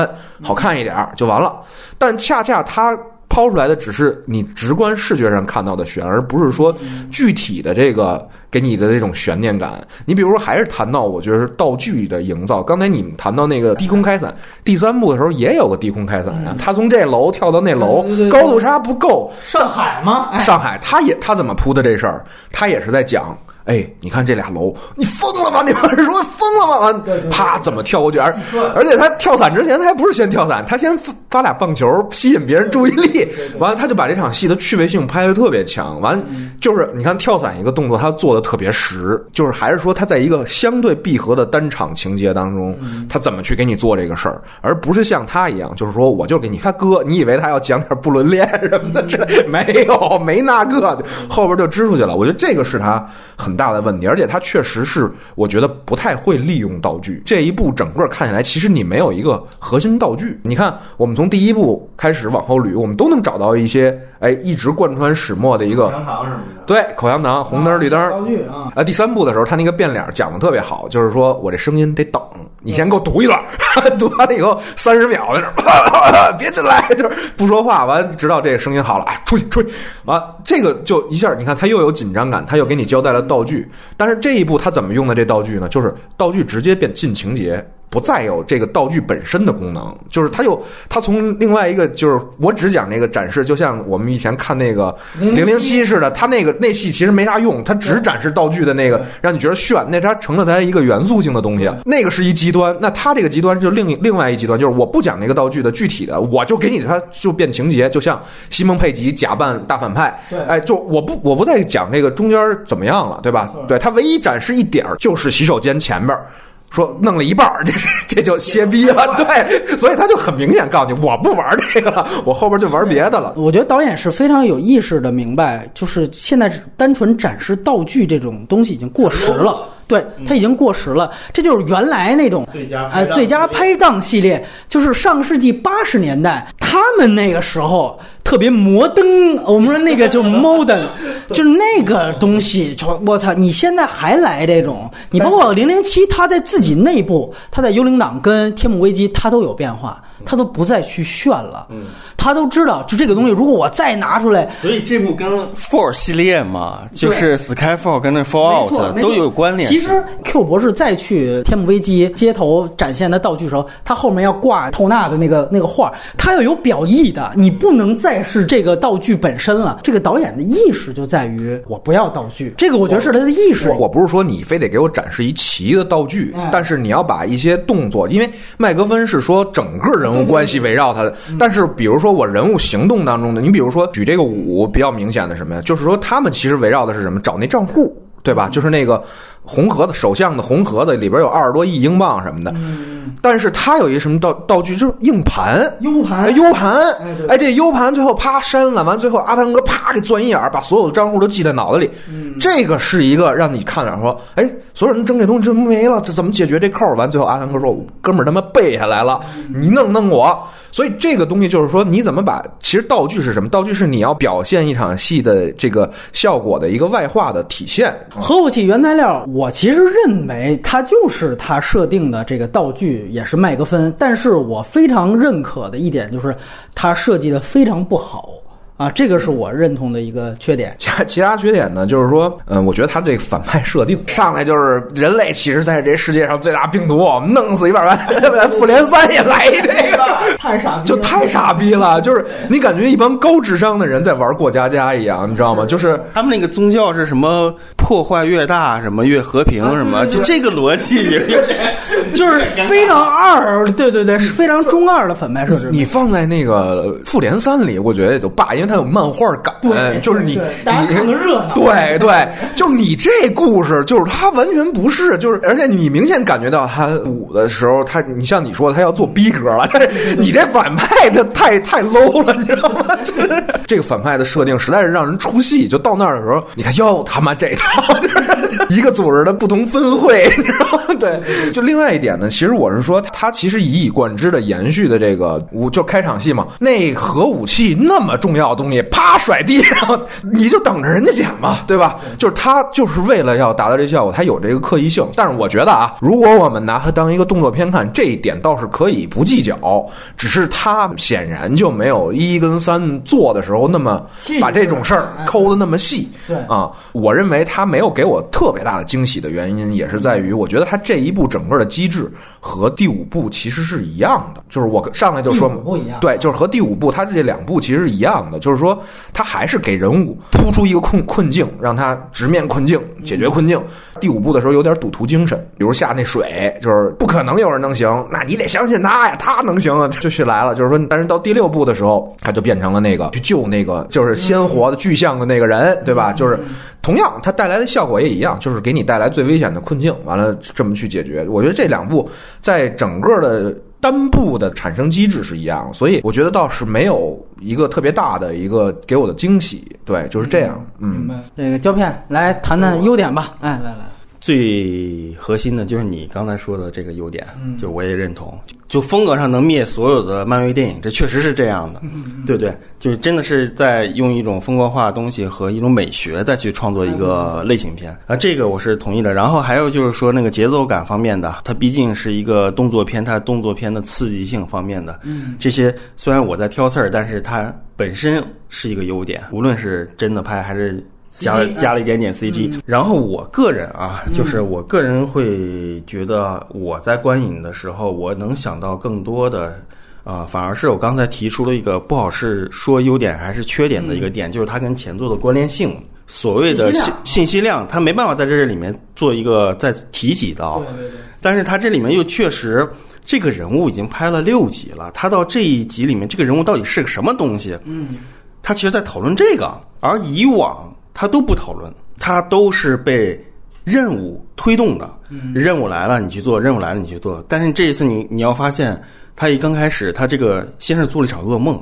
A: 好看一点就完了，但恰恰他。抛出来的只是你直观视觉上看到的悬，而不是说具体的这个给你的那种悬念感。你比如说，还是谈到我觉得是道具的营造。刚才你们谈到那个低空开伞，第三部的时候也有个低空开伞啊。他从这楼跳到那楼，高度差不够。
C: 上海吗？
A: 上海，他也他怎么铺的这事儿？他也是在讲。哎，你看这俩楼，你疯了吧？你们是说疯了吗？完，啪，怎么跳过去？而而且他跳伞之前，他还不是先跳伞，他先发俩棒球吸引别人注意力。完了，他就把这场戏的趣味性拍的特别强。完，就是你看跳伞一个动作，他做的特别实，就是还是说他在一个相对闭合的单场情节当中，他怎么去给你做这个事儿，而不是像他一样，就是说我就给你他哥，你以为他要讲点不伦恋什么的？这 (laughs) 没有，没那个，后边就支出去了。我觉得这个是他很。大的问题，而且他确实是，我觉得不太会利用道具。这一部整个看起来，其实你没有一个核心道具。你看，我们从第一部开始往后捋，我们都能找到一些，哎，一直贯穿始末的一个口
B: 香糖什么的。
A: 对，口香糖，红灯绿灯
C: 道具啊。
A: 啊，第三部的时候，他那个变脸讲的特别好，就是说我这声音得等，你先给我读一段，(laughs) 读完了以后三十秒在这，(laughs) 别进来，就是不说话，完直到这个声音好了，哎，出去出去，完这个就一下，你看他又有紧张感，他又给你交代了道具。但是这一部他怎么用的这道具呢？就是道具直接变进情节。不再有这个道具本身的功能，就是它又它从另外一个就是我只讲那个展示，就像我们以前看那个零零七似的，它那个那戏其实没啥用，它只展示道具的那个让你觉得炫，那它成了它一个元素性的东西，那个是一极端。那它这个极端就另另外一极端，就是我不讲那个道具的具体的，我就给你它就变情节，就像西蒙佩吉假扮大反派，哎，就我不我不再讲这个中间怎么样了，对吧？对，它唯一展示一点就是洗手间前边。说弄了一半儿，这这就歇逼了，对，所以他就很明显告诉你，我不玩这个了，我后边就玩别的了。
C: 我觉得导演是非常有意识的明白，就是现在单纯展示道具这种东西已经过时了。对，它已经过时了。这就是原来那种
B: 最佳
C: 哎，最佳拍档系列，就是上世纪八十年代，他们那个时候特别摩登。我们说那个就 modern，就是那个东西。就我操，你现在还来这种？你包括零零七，他在自己内部，他在幽灵党跟天幕危机，他都有变化，他都不再去炫了。嗯，他都知道，就这个东西，如果我再拿出来，
B: 所以这部跟 Four 系列嘛，就是 Skyfall 跟那 Fallout 都有关联。
C: 其实 Q 博士再去天幕危机街头展现的道具时候，他后面要挂透纳的那个那个画，他要有表意的，你不能再是这个道具本身了。这个导演的意识就在于我不要道具，这个我觉得是他的意识。
A: 我不是说你非得给我展示一齐的道具，但是你要把一些动作，因为麦格芬是说整个人物关系围绕他的，但是比如说我人物行动当中的，你比如说举这个舞比较明显的什么呀，就是说他们其实围绕的是什么？找那账户，对吧？就是那个。红盒子，首相的红盒子里边有二十多亿英镑什么的，但是他有一什么道道具，就是硬盘
C: ，U 盘
A: ，U 盘，哎，这 U 盘最后啪删了，完最后阿汤哥啪给钻一眼，把所有的账户都记在脑子里，这个是一个让你看了说，哎，所有人争这东西真没了，这怎么解决这扣？完最后阿汤哥说，哥们儿他妈背下来了，你弄弄我。所以这个东西就是说，你怎么把其实道具是什么？道具是你要表现一场戏的这个效果的一个外化的体现。
C: 核武器原材料，我其实认为它就是它设定的这个道具，也是麦克芬。但是我非常认可的一点就是，它设计的非常不好。啊，这个是我认同的一个缺点。
A: 其其他缺点呢，就是说，嗯，我觉得他这个反派设定上来就是人类其实在这世界上最大病毒，我们弄死一半万，复联三也来一这个，(laughs)
C: 太傻逼，
A: 就太傻逼了。就是你感觉一帮高智商的人在玩过家家一样，你知道吗？就是
B: 他们那个宗教是什么？破坏越大，什么越和平，什么就这个逻辑，(laughs)
C: 就是非常二。对对对，是非常中二的反派设置。
A: 你放在那个复联三里，我觉得也就罢，因为它有漫画感。
C: 对，
A: 就是你，
C: 大家看个热闹。
A: 对对，就是你这故事，就是他完全不是，就是而且你明显感觉到他五的时候，他你像你说他要做逼格了，但是 (laughs) 你这反派他太太 low 了，你知道吗？(laughs) 这个反派的设定实在是让人出戏。就到那儿的时候，你看哟他妈这套。一个组织的不同分会，你知道吗？对，就另外一点呢，其实我是说，他其实一以贯之的延续的这个，武就开场戏嘛，那核武器那么重要的东西，啪甩地上，你就等着人家捡嘛，对吧？就是他就是为了要达到这效果，他有这个刻意性。但是我觉得啊，如果我们拿它当一个动作片看，这一点倒是可以不计较，只是他显然就没有一跟三做的时候那么把这种事儿抠的那么细。
C: 对
A: 啊，我认为他没有给我特。别大的惊喜的原因，也是在于我觉得他这一部整个的机制和第五部其实是一样的，就是我上来就说
C: 第五部一样
A: 对，就是和第五部它这两部其实是一样的，就是说它还是给人物突出一个困困境，让他直面困境，解决困境。第五部的时候有点赌徒精神，比如下那水，就是不可能有人能行，那你得相信他呀，他能行啊，(laughs) 就去来了。就是说，但是到第六部的时候，他就变成了那个去救那个就是鲜活的具象的那个人，对吧？就是同样，它带来的效果也一样，就是给你带来最危险的困境，完了这么去解决。我觉得这两部在整个的。单部的产生机制是一样，所以我觉得倒是没有一个特别大的一个给我的惊喜，对，就是这样，嗯，
C: 这个胶片来谈谈优点吧，哎，来来，
B: 最核心的就是你刚才说的这个优点，就我也认同。就风格上能灭所有的漫威电影，这确实是这样的，对不对？就是真的是在用一种风格化的东西和一种美学再去创作一个类型片啊，这个我是同意的。然后还有就是说那个节奏感方面的，它毕竟是一个动作片，它动作片的刺激性方面的，这些虽然我在挑刺儿，但是它本身是一个优点，无论是真的拍还是。加了加了一点点 CG，然后我个人啊，就是我个人会觉得我在观影的时候，我能想到更多的，啊，反而是我刚才提出了一个不好是说优点还是缺点的一个点，就是它跟前作的关联性，所谓的信信息量，它没办法在这里面做一个再提及到，
C: 对对对，
B: 但是它这里面又确实这个人物已经拍了六集了，他到这一集里面这个人物到底是个什么东西？
C: 嗯，
B: 他其实在讨论这个，而以往。他都不讨论，他都是被任务推动的。任务来了你去做，任务来了你去做。但是这一次你你要发现，他一刚开始，他这个先是做了一场噩梦，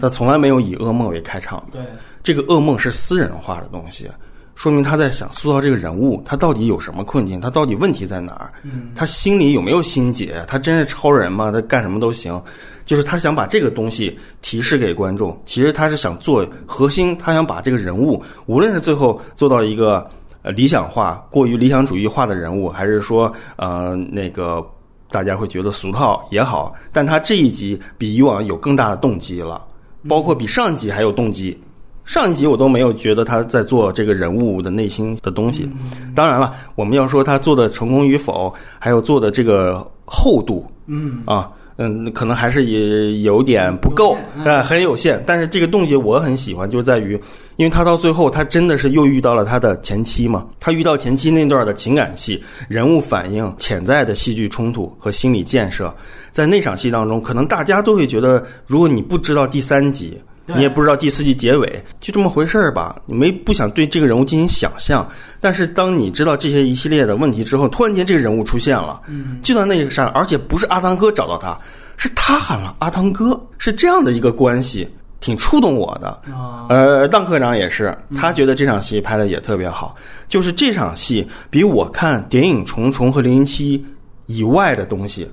B: 他从来没有以噩梦为开场。
C: 对，
B: 这个噩梦是私人化的东西。说明他在想塑造这个人物，他到底有什么困境？他到底问题在哪儿？他心里有没有心结？他真是超人吗？他干什么都行，就是他想把这个东西提示给观众。其实他是想做核心，他想把这个人物，无论是最后做到一个呃理想化、过于理想主义化的人物，还是说呃那个大家会觉得俗套也好，但他这一集比以往有更大的动机了，包括比上一集还有动机。上一集我都没有觉得他在做这个人物的内心的东西，当然了，我们要说他做的成功与否，还有做的这个厚度，
C: 嗯
B: 啊，嗯，可能还是也有点不够，啊，很有限。但是这个动机我很喜欢，就在于，因为他到最后他真的是又遇到了他的前妻嘛，他遇到前妻那段的情感戏、人物反应、潜在的戏剧冲突和心理建设，在那场戏当中，可能大家都会觉得，如果你不知道第三集。你也不知道第四季结尾就这么回事儿吧？你没不想对这个人物进行想象，但是当你知道这些一系列的问题之后，突然间这个人物出现了，
C: 嗯，
B: 就在那一刹，而且不是阿汤哥找到他，是他喊了阿汤哥，是这样的一个关系，挺触动我的。呃，当科长也是，他觉得这场戏拍的也特别好，就是这场戏比我看《谍影重重》和《零零七》以外的东西，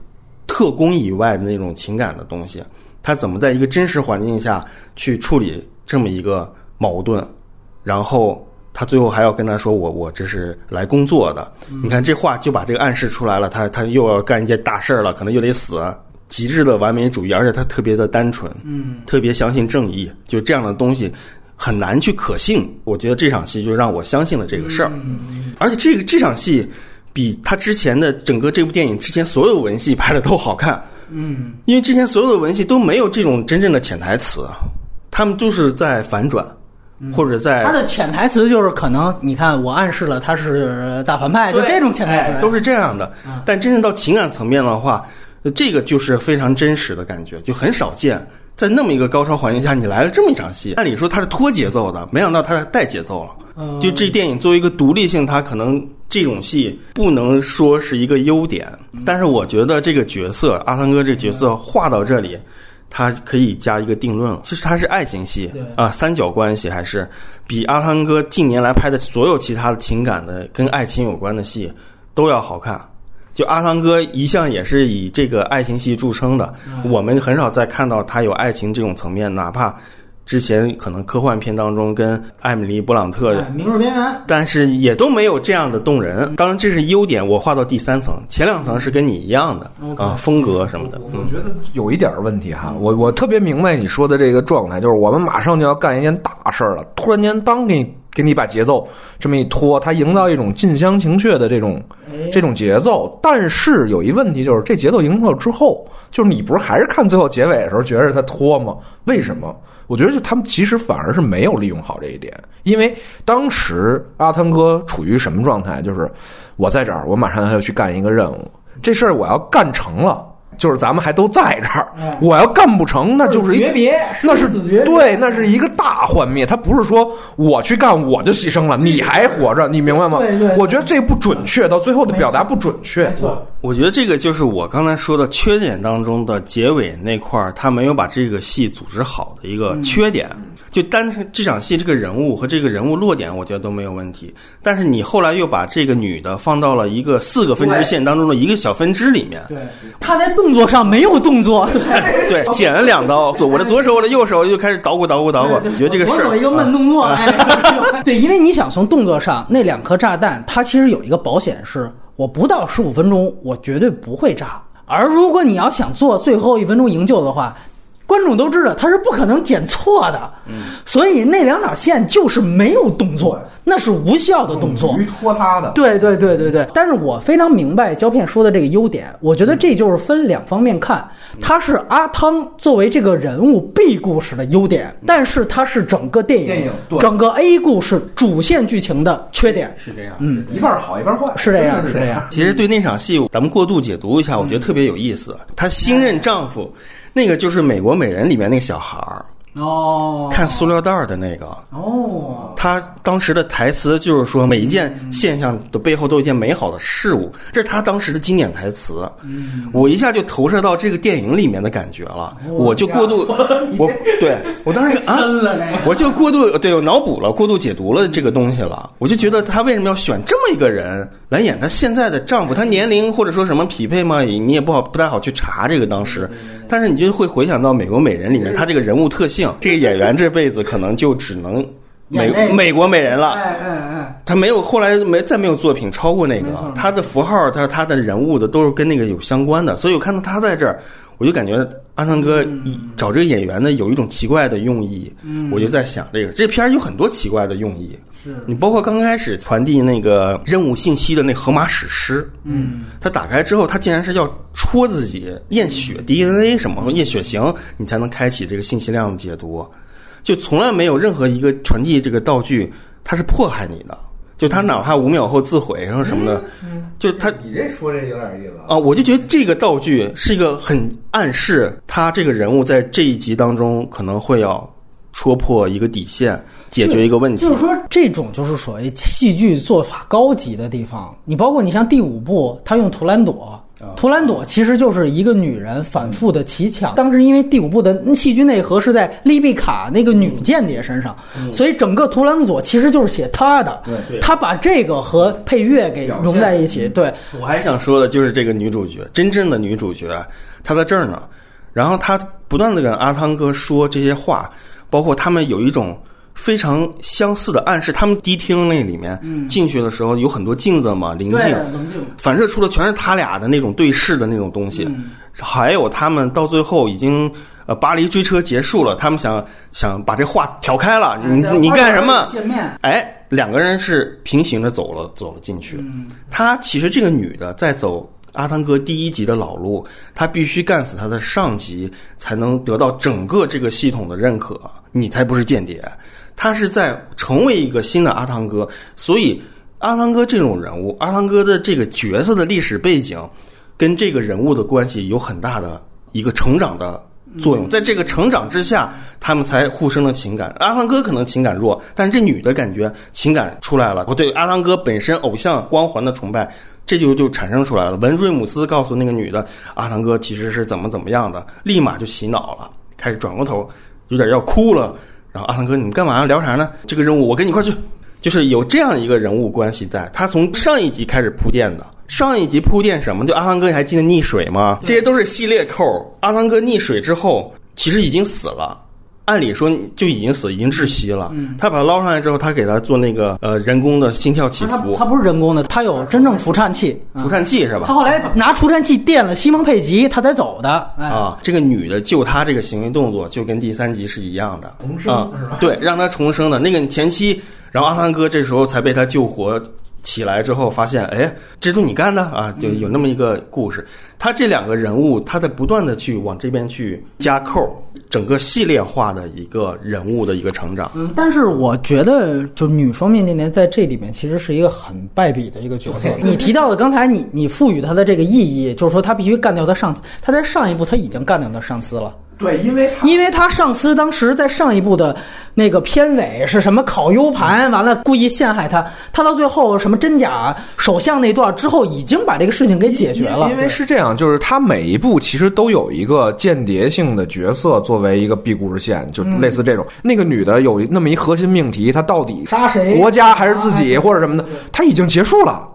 B: 特工以外的那种情感的东西。他怎么在一个真实环境下去处理这么一个矛盾？然后他最后还要跟他说：“我我这是来工作的。”你看这话就把这个暗示出来了。他他又要干一件大事儿了，可能又得死。极致的完美主义，而且他特别的单纯，
C: 嗯，
B: 特别相信正义。就这样的东西很难去可信。我觉得这场戏就让我相信了这个事儿。而且这个这场戏比他之前的整个这部电影之前所有文戏拍的都好看。
C: 嗯，
B: 因为之前所有的文戏都没有这种真正的潜台词，他们都是在反转，或者在
C: 他的潜台词就是可能你看我暗示了他是大反派，就这种潜台词
B: 都是这样的。但真正到情感层面的话，这个就是非常真实的感觉，就很少见。在那么一个高超环境下，你来了这么一场戏，按理说它是拖节奏的，没想到它带节奏了。就这电影作为一个独立性，它可能这种戏不能说是一个优点，但是我觉得这个角色阿汤哥这个角色画到这里，他可以加一个定论了。其实它是爱情戏啊，三角关系还是比阿汤哥近年来拍的所有其他的情感的跟爱情有关的戏都要好看。就阿汤哥一向也是以这个爱情戏著称的，我们很少再看到他有爱情这种层面，哪怕之前可能科幻片当中跟艾米丽·布朗特，
C: 明日边缘，
B: 但是也都没有这样的动人。当然这是优点，我画到第三层，前两层是跟你一样的啊，风格什么的。
A: 我觉得有一点问题哈，我我特别明白你说的这个状态，就是我们马上就要干一件大事儿了，突然间当给你。给你把节奏这么一拖，它营造一种近乡情怯的这种这种节奏。但是有一问题就是，这节奏营造之后，就是你不是还是看最后结尾的时候觉得它拖吗？为什么？我觉得就他们其实反而是没有利用好这一点，因为当时阿汤哥处于什么状态？就是我在这儿，我马上要去干一个任务，这事儿我要干成了。就是咱们还都在这儿，我要干不成，那就是一
C: 诀别，
A: 那是对，那是一个大幻灭。他不是说我去干我就牺牲了，你还活着，你明白吗？
C: 对对对
A: 我觉得这不准确，到最后的表达不准确。
C: 没错，
B: 我觉得这个就是我刚才说的缺点当中的结尾那块儿，他没有把这个戏组织好的一个缺点。就单纯这场戏这个人物和这个人物落点，我觉得都没有问题。但是你后来又把这个女的放到了一个四个分支线当中的一个小分支里面，
C: 对，她在动作上没有动作，(laughs) 对。
B: 对，剪了两刀，左我的左手，我的右手就开始捣鼓捣鼓捣鼓，觉得这个事儿
C: 左手一个慢动作，(laughs) 哎，(laughs) 对，因为你想从动作上，那两颗炸弹，它其实有一个保险是，我不到十五分钟，我绝对不会炸。而如果你要想做最后一分钟营救的话，观众都知道他是不可能剪错的，嗯，所以那两条线就是没有动作，那是无效的动作。
A: 于拖沓的，
C: 对对对对对，但是我非常明白胶片说的这个优点，我觉得这就是分两方面看，它是阿汤作为这个人物 B 故事的优点，但是它是整个电影、
A: 电影对。
C: 整个 A 故事主线剧情的缺点，
B: 是这样。
C: 嗯，
A: 一半好一半坏，
C: 是这样
A: 是
C: 是这样。
B: 其实对那场戏，咱们过度解读一下，我觉得特别有意思。她新任丈夫，那个就是《美国美人》里面那个小孩儿，
C: 哦，
B: 看塑料袋儿的那个。
C: 哦，
B: 他当时的台词就是说，每一件现象的背后都有一件美好的事物，这是他当时的经典台词。嗯我一下就投射到这个电影里面的感觉了，(laughs) 我就过度，我对我当时啊。我就过度对我脑补了，过度解读了这个东西了。我就觉得他为什么要选这么一个人来演她现在的丈夫？他年龄或者说什么匹配吗？你也不好不太好去查这个当时，但是你就会回想到《美国美人》里面他这个人物特性，这个演员这辈子可能就只能美美国美人了。
C: 哎哎哎，
B: 他没有后来没再没有作品超过那个。他的符号他他的人物的都是跟那个有相关的，所以我看到他在这儿，我就感觉阿汤哥找这个演员呢有一种奇怪的用意，嗯。我就在想这个这片儿有很多奇怪的用意，
C: 是。
B: 你包括刚开始传递那个任务信息的那荷马史诗，
C: 嗯，
B: 它打开之后，它竟然是要戳自己验血 DNA 什么验血型，你才能开启这个信息量的解读。就从来没有任何一个传递这个道具，它是迫害你的。就他哪怕五秒后自毁，然后什么的，就他
A: 你这说这有点意思
B: 啊，我就觉得这个道具是一个很暗示他这个人物在这一集当中可能会要戳破一个底线，解决一个问题。
C: 就是说，这种就是所谓戏剧做法高级的地方。你包括你像第五部，他用图兰朵，图兰朵其实就是一个女人反复的乞巧。当时因为第五部的戏剧内核是在丽贝卡那个女间谍身上，所以整个图兰朵其实就是写她的。
B: 对
C: 他把这个和配乐给融在一起。对，
B: 我还想说的就是这个女主角，真正的女主角，她在这儿呢。然后她不断的跟阿汤哥说这些话，包括他们有一种非常相似的暗示。他们迪厅那里面进去的时候有很多镜子嘛，临近
C: 冷静。
B: 反射出的全是他俩的那种对视的那种东西。还有他们到最后已经呃巴黎追车结束了，他们想想把这话挑开了，你你干什么？
C: 见面。
B: 哎，两个人是平行着走了走了进去。他其实这个女的在走阿汤哥第一集的老路，他必须干死他的上级，才能得到整个这个系统的认可，你才不是间谍。他是在成为一个新的阿汤哥，所以阿汤哥这种人物，阿汤哥的这个角色的历史背景，跟这个人物的关系有很大的一个成长的作用，在这个成长之下，他们才互生了情感。阿汤哥可能情感弱，但是这女的感觉情感出来了。我对阿汤哥本身偶像光环的崇拜，这就就产生出来了。文瑞姆斯告诉那个女的，阿汤哥其实是怎么怎么样的，立马就洗脑了，开始转过头，有点要哭了。然后阿汤哥，你们干嘛聊啥呢？这个任务我跟你一块去。就是有这样一个人物关系在，他从上一集开始铺垫的。上一集铺垫什么？就阿汤哥，你还记得溺水吗？这些都是系列扣。阿汤哥溺水之后，其实已经死了，按理说就已经死，已经窒息了。他把他捞上来之后，他给他做那个呃人工的心跳起伏
C: 他不是人工的，他有真正除颤器。
B: 除颤器是吧？
C: 他后来拿除颤器电了西蒙佩吉，他才走的。哎，
B: 啊，这个女的救他这个行为动作就跟第三集是一样的，
A: 重生
B: 啊
A: 是吧，
B: 对，让他重生的那个前期然后阿汤哥这时候才被他救活。起来之后发现，哎，这都你干的啊！就有那么一个故事。他这两个人物，他在不断的去往这边去加扣，整个系列化的一个人物的一个成长。
C: 嗯，但是我觉得，就女双面间谍在这里面其实是一个很败笔的一个角色。(laughs) 你提到的刚才你你赋予他的这个意义，就是说他必须干掉他上司。他在上一部他已经干掉他上司了。
A: 对，因为
C: 因为他上司当时在上一部的那个片尾是什么烤 U 盘，完了故意陷害他，他到最后什么真假首相那段之后，已经把这个事情给解决了。
A: 因为是这样，就是他每一部其实都有一个间谍性的角色作为一个 B 故事线，就类似这种。那个女的有那么一核心命题，她到底
C: 杀谁？
A: 国家还是自己或者什么的？她已经结束了。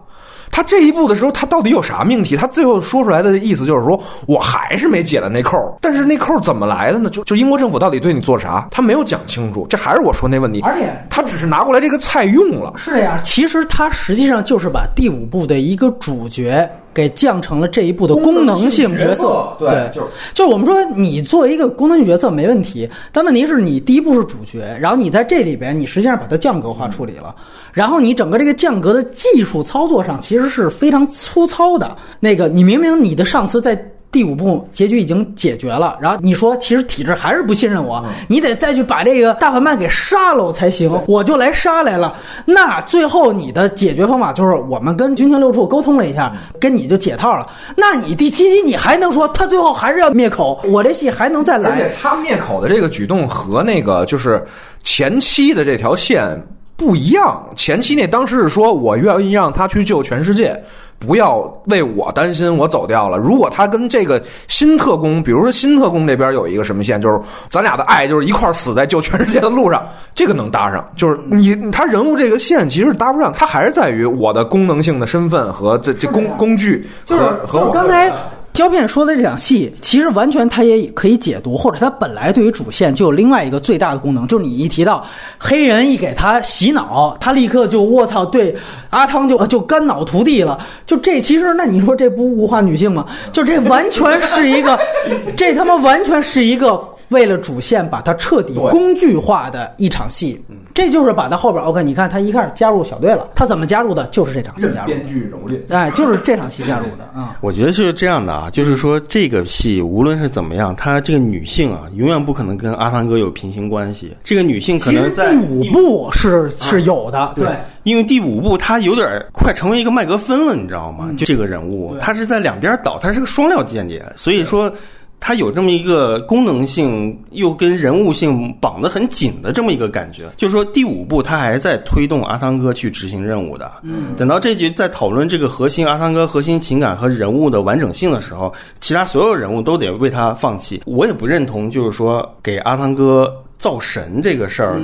A: 他这一步的时候，他到底有啥命题？他最后说出来的意思就是说，我还是没解了那扣。但是那扣怎么来的呢？就就英国政府到底对你做了啥？他没有讲清楚。这还是我说那问题。
C: 而且
A: 他只是拿过来这个菜用了。
C: 是呀，其实他实际上就是把第五部的一个主角。给降成了这一部的功能性角色，
A: 对，
C: 就是就是我们说你作为一个功能性角色没问题，但问题是你第一部是主角，然后你在这里边你实际上把它降格化处理了，然后你整个这个降格的技术操作上其实是非常粗糙的。那个你明明你的上司在。第五部结局已经解决了，然后你说其实体制还是不信任我，你得再去把这个大反派给杀了才行，我就来杀来了。那最后你的解决方法就是我们跟军情六处沟通了一下，跟你就解套了。那你第七集你还能说他最后还是要灭口？我这戏还能再来？
A: 而且他灭口的这个举动和那个就是前期的这条线不一样。前期那当时是说我愿意让他去救全世界。不要为我担心，我走掉了。如果他跟这个新特工，比如说新特工这边有一个什么线，就是咱俩的爱就是一块死在救全世界的路上，这个能搭上。就是你他人物这个线其实搭不上，他还是在于我的功能性的身份和这这工工具和和
C: 刚才。胶片说的这场戏，其实完全它也可以解读，或者它本来对于主线就有另外一个最大的功能，就是你一提到黑人一给他洗脑，他立刻就卧槽，对阿汤就就肝脑涂地了。就这其实，那你说这不物化女性吗？就这完全是一个，(laughs) 这他妈完全是一个。为了主线把它彻底工具化的一场戏，这就是把它后边 OK，你看他一开始加入小队了，他怎么加入的？就是这场戏加入。
A: 编剧蹂躏，
C: 哎，就是这场戏加入的啊。
B: 我觉得是这样的啊，就是说这个戏无论是怎么样，他这个女性啊，永远不可能跟阿汤哥有平行关系。这个女性可能在
C: 第五部是是有的，对，
B: 因为第五部他有点快成为一个麦格芬了，你知道吗？就这个人物，他是在两边倒，他是个双料间谍，所以说。它有这么一个功能性，又跟人物性绑得很紧的这么一个感觉。就是说，第五部它还在推动阿汤哥去执行任务的。嗯，等到这集在讨论这个核心阿汤哥核心情感和人物的完整性的时候，其他所有人物都得为他放弃。我也不认同，就是说给阿汤哥。造神这个事儿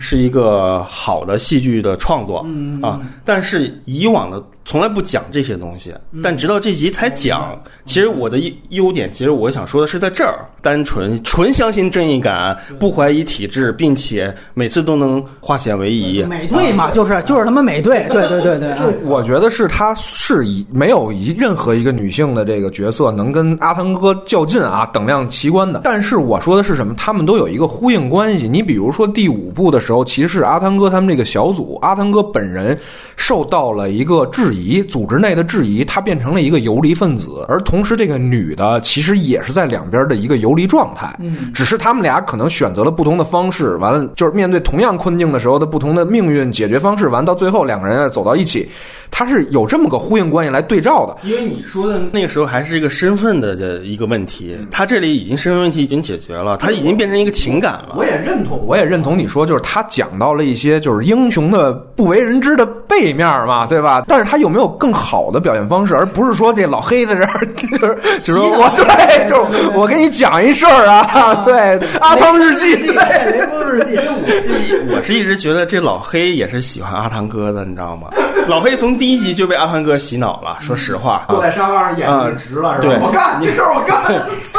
B: 是一个好的戏剧的创作啊，但是以往的从来不讲这些东西，但直到这集才讲。其实我的优点，其实我想说的是在这儿，单纯纯相信正义感，不怀疑体制，并且每次都能化险为夷。
C: 美队嘛，就是就是他们美队，对对对对。
A: 就我觉得是他是以没有一任何一个女性的这个角色能跟阿汤哥较劲啊，等量齐观的。但是我说的是什么？他们都有一个呼应。关系，你比如说第五部的时候，其实是阿汤哥他们这个小组，阿汤哥本人受到了一个质疑，组织内的质疑，他变成了一个游离分子，而同时这个女的其实也是在两边的一个游离状态，嗯，只是他们俩可能选择了不同的方式，完了就是面对同样困境的时候的不同的命运解决方式，完到最后两个人走到一起，他是有这么个呼应关系来对照的。
B: 因为你说的那个时候还是一个身份的一个问题，他这里已经身份问题已经解决了，他已经变成一个情感了。
A: 我也认同，我也认同你说，就是他讲到了一些就是英雄的不为人知的背面嘛，对吧？但是他有没有更好的表现方式，而不是说这老黑在这儿 (laughs) 就是就是我对，就是我给你讲一事儿啊，(laughs) 对，阿汤日记，对，
C: 雷锋日记。(laughs)
B: 我是我是一直觉得这老黑也是喜欢阿汤哥的，你知道吗？老黑从第一集就被阿汤哥洗脑了，说实话。
A: 坐在沙发上，眼睛直了，是吧？
B: 对
A: 我干这事儿，我干。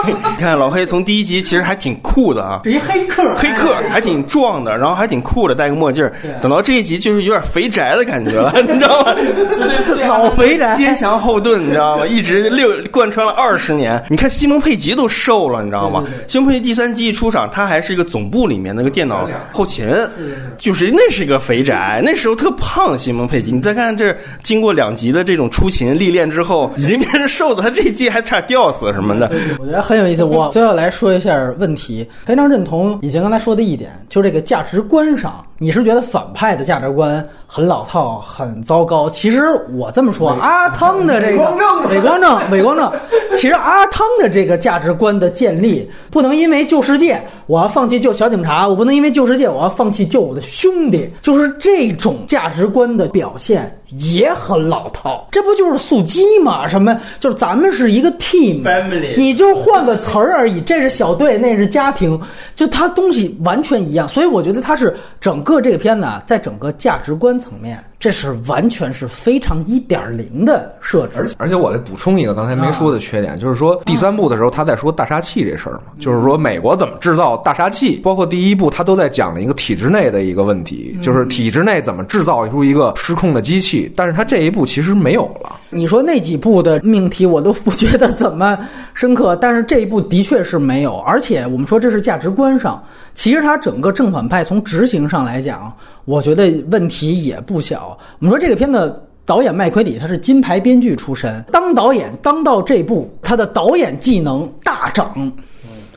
B: 你看老黑从第一集其实还挺酷的啊，
C: 是一黑客，
B: 黑客还挺壮的，然后还挺酷的，戴个墨镜。等到这一集就是有点肥宅的感觉了，你知道吗？
C: 老肥宅
B: 坚强后盾，你知道吗？(laughs) 一直六贯穿了二十年。你看西蒙佩吉都瘦了，你知道吗？西蒙佩吉第三季一出场，他还是一个总部里面那个电脑后勤，就是那是一个肥宅，那时候特胖。西蒙佩吉，你再看这经过两集的这种出勤历练之后，已经变成瘦的，他这一季还差点吊死什么的。
C: 我觉得很有意思。我最后来说一下问题，非常认同以前刚才说的一点，就这个价值观上，你是觉得反派的价值观很老套、很糟糕。其实我这么说，阿汤的这个
A: 伪光正
C: 伪光正、伪光正，(laughs) 其实阿汤的这个价值观的建立，不能因为救世界，我要放弃救小警察；我不能因为救世界，我要放弃救我的兄弟。就是这种价值观的表现。也很老套，这不就是素鸡吗？什么就是咱们是一个
B: team，Family
C: 你就换个词儿而已。这是小队，那是家庭，就它东西完全一样。所以我觉得它是整个这个片子啊，在整个价值观层面，这是完全是非常一点零的设置。
A: 而且我再补充一个刚才没说的缺点，就是说第三部的时候他在说大杀器这事儿嘛，就是说美国怎么制造大杀器，包括第一部他都在讲了一个体制内的一个问题，就是体制内怎么制造出一个失控的机器，但是他这一部其实没有了。
C: 你说那几部的命题我都不觉得怎么深刻，但是这一部的确是没有。而且我们说这是价值观上，其实它整个正反派从执行上来讲，我觉得问题也不小。我们说这个片子。导演麦奎里他是金牌编剧出身，当导演当到这部，他的导演技能大涨，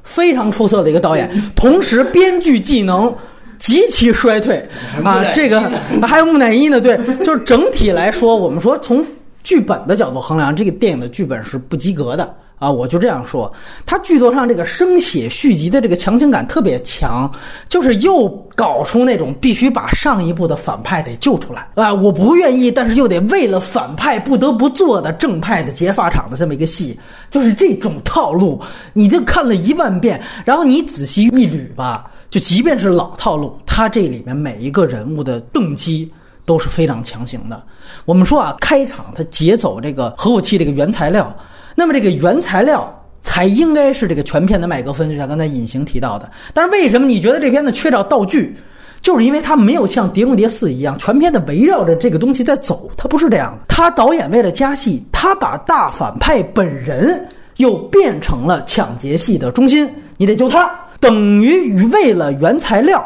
C: 非常出色的一个导演，同时编剧技能极其衰退啊！这个还有木乃伊呢，对，就是整体来说，我们说从剧本的角度衡量，这个电影的剧本是不及格的啊！我就这样说，它剧作上这个生写续集的这个强行感特别强，就是又搞出那种必须把上一部的反派得救出来啊！我不愿意，但是又得为了反派不得不做的正派的劫法场的这么一个戏，就是这种套路，你就看了一万遍，然后你仔细一捋吧。就即便是老套路，它这里面每一个人物的动机都是非常强行的。我们说啊，开场他劫走这个核武器这个原材料，那么这个原材料才应该是这个全片的麦格芬，就像刚才隐形提到的。但是为什么你觉得这片子缺少道具？就是因为它没有像《碟中谍四》一样，全片的围绕着这个东西在走，它不是这样的。他导演为了加戏，他把大反派本人又变成了抢劫戏的中心，你得救他。等于为了原材料，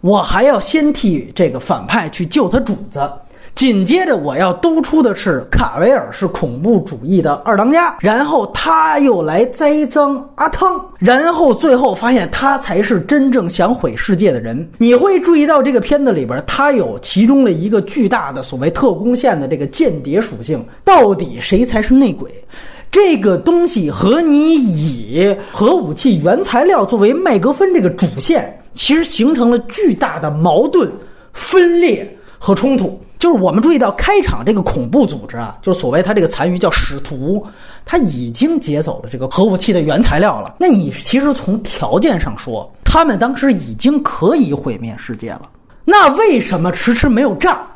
C: 我还要先替这个反派去救他主子。紧接着我要兜出的是卡维尔是恐怖主义的二当家，然后他又来栽赃阿汤，然后最后发现他才是真正想毁世界的人。你会注意到这个片子里边，他有其中的一个巨大的所谓特工线的这个间谍属性，到底谁才是内鬼？这个东西和你以核武器原材料作为麦格芬这个主线，其实形成了巨大的矛盾、分裂和冲突。就是我们注意到开场这个恐怖组织啊，就是所谓它这个残余叫使徒，他已经劫走了这个核武器的原材料了。那你其实从条件上说，他们当时已经可以毁灭世界了。那为什么迟迟没有炸？